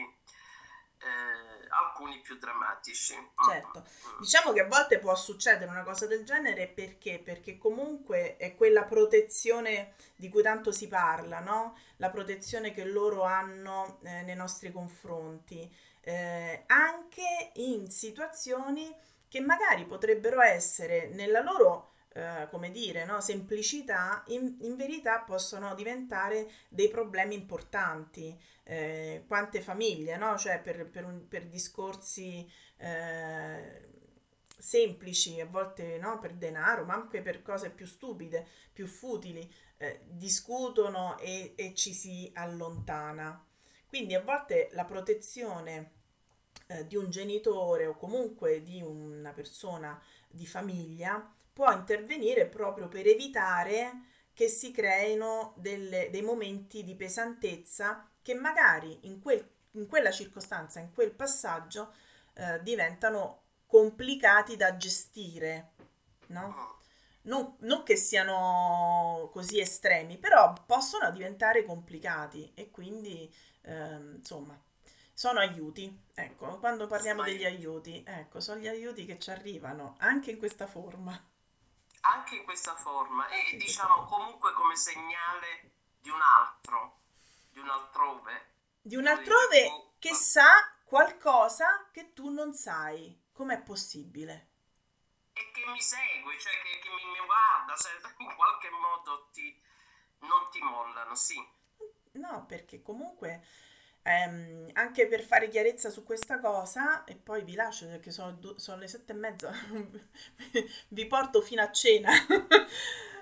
eh, alcuni più drammatici. Certo, mm. diciamo che a volte può succedere una cosa del genere perché? Perché comunque è quella protezione di cui tanto si parla, no? La protezione che loro hanno eh, nei nostri confronti, eh, anche in situazioni che magari potrebbero essere nella loro eh, come dire, no? semplicità, in, in, verità possono diventare dei problemi importanti. Eh, quante famiglie, no? cioè per, per, un, per discorsi eh, semplici, a volte no? per denaro, ma anche per cose più stupide, più futili, eh, discutono e, e ci si allontana. Quindi a volte la protezione eh, di un genitore o comunque di una persona di famiglia può intervenire proprio per evitare che si creino delle, dei momenti di pesantezza che magari in, quel, in quella circostanza, in quel passaggio, eh, diventano complicati da gestire, no? Non, non, che siano così estremi, però possono diventare complicati e quindi, eh, insomma, sono aiuti. Ecco, quando parliamo degli aiuti, ecco, sono gli aiuti che ci arrivano anche in questa forma anche in questa forma e diciamo comunque come segnale di un altro, di un altrove. Di un altrove che sa qualcosa che tu non sai. Com'è possibile? E che mi segue, cioè che, che mi, mi, guarda, cioè, <laughs> in qualche modo ti, non ti mollano, sì. No, perché comunque ehm, anche per fare chiarezza su questa cosa, e poi vi lascio perché sono, sono le sette e mezza, <laughs> vi porto fino a cena.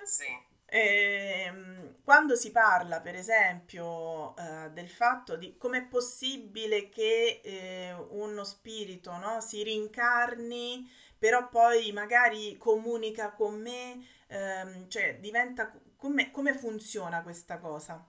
sì. Eh, quando si parla, per esempio, eh, del fatto di com'è possibile che eh, uno spirito no, si rincarni, però poi magari comunica con me, ehm, cioè diventa come, come funziona questa cosa?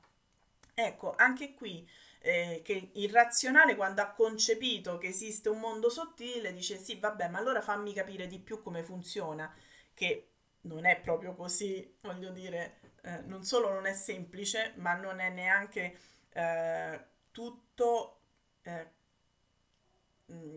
Ecco, anche qui eh, che il razionale quando ha concepito che esiste un mondo sottile dice sì vabbè ma allora fammi capire di più come funziona che non è proprio così voglio dire eh, non solo non è semplice ma non è neanche eh, tutto eh,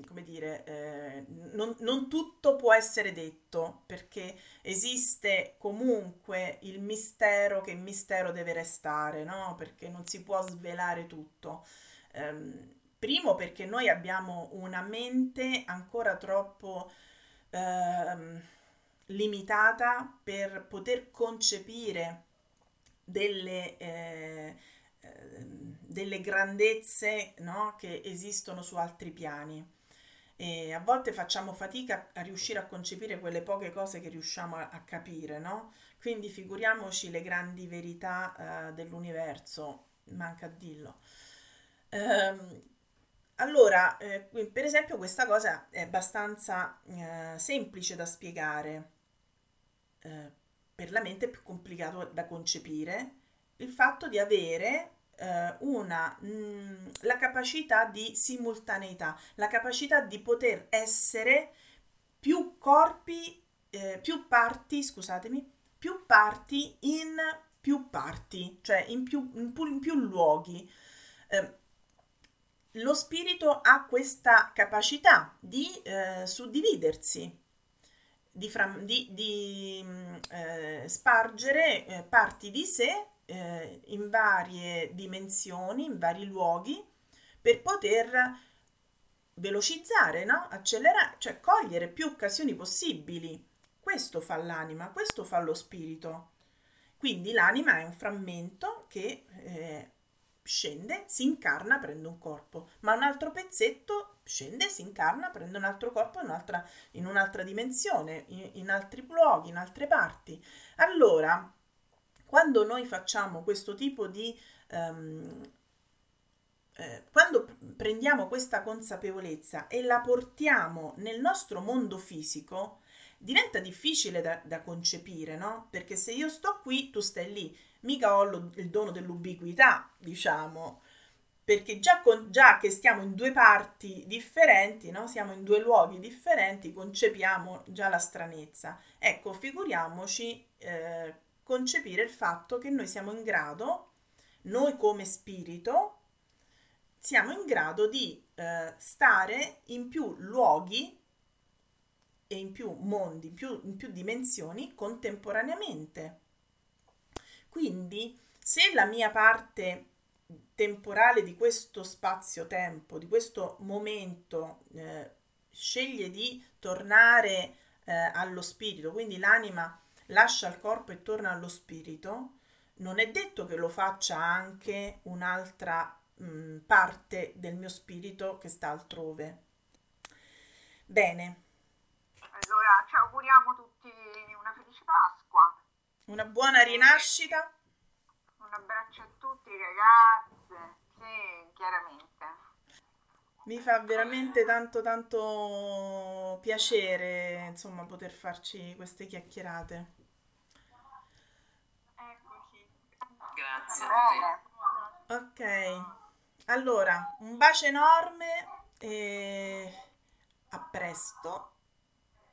come dire, eh, non, non, tutto può essere detto perché esiste comunque il mistero che il mistero deve restare, no? Perché non si può svelare tutto. Eh, primo perché noi abbiamo una mente ancora troppo eh, limitata per poter concepire delle eh, delle grandezze no, che esistono su altri piani. E a volte facciamo fatica a riuscire a concepire quelle poche cose che riusciamo a, a capire, no? Quindi figuriamoci le grandi verità uh, dell'universo, manca a dirlo. Um, allora, eh, per esempio, questa cosa è abbastanza eh, semplice da spiegare, eh, per la mente è più complicato da concepire il fatto di avere eh, una, mh, mm, la capacità di simultaneità, la capacità di poter essere più corpi, eh, più parti, scusatemi, più parti in più parti, cioè in più, in più, in più luoghi. Eh, lo spirito ha questa capacità di eh, suddividersi, di, fram- di, di mm, eh, spargere eh, parti di sé eh, in varie dimensioni, in vari luoghi, per poter velocizzare, no? accelerare, cioè cogliere più occasioni possibili. Questo fa l'anima, questo fa lo spirito. Quindi l'anima è un frammento che eh, scende, si incarna, prende un corpo, ma un altro pezzetto scende, si incarna, prende un altro corpo in un'altra, in un'altra dimensione, in, in altri luoghi, in altre parti. Allora, quando noi facciamo questo tipo di... Um, quando prendiamo questa consapevolezza e la portiamo nel nostro mondo fisico, diventa difficile da, da, concepire, no? Perché se io sto qui, tu stai lì, mica ho lo, il dono dell'ubiquità, diciamo, perché già, con, già, che stiamo in due parti differenti, no? siamo in due luoghi differenti, concepiamo già la stranezza. Ecco, figuriamoci eh, concepire il fatto che noi siamo in grado, noi come spirito, siamo in grado di eh, stare in più luoghi e in più mondi, in più, in più dimensioni contemporaneamente. Quindi, se la mia parte temporale di questo spazio-tempo, di questo momento, eh, sceglie di tornare eh, allo spirito, quindi l'anima lascia il corpo e torna allo spirito, non è detto che lo faccia anche un'altra mh, mm, parte del mio spirito che sta altrove. Bene. Allora ci auguriamo tutti una felice Pasqua. Una buona rinascita. Un abbraccio a tutti ragazze. Sì, chiaramente. Mi fa veramente tanto tanto piacere, insomma, poter farci queste chiacchierate. Grazie. Ok, allora un bacio enorme e a presto.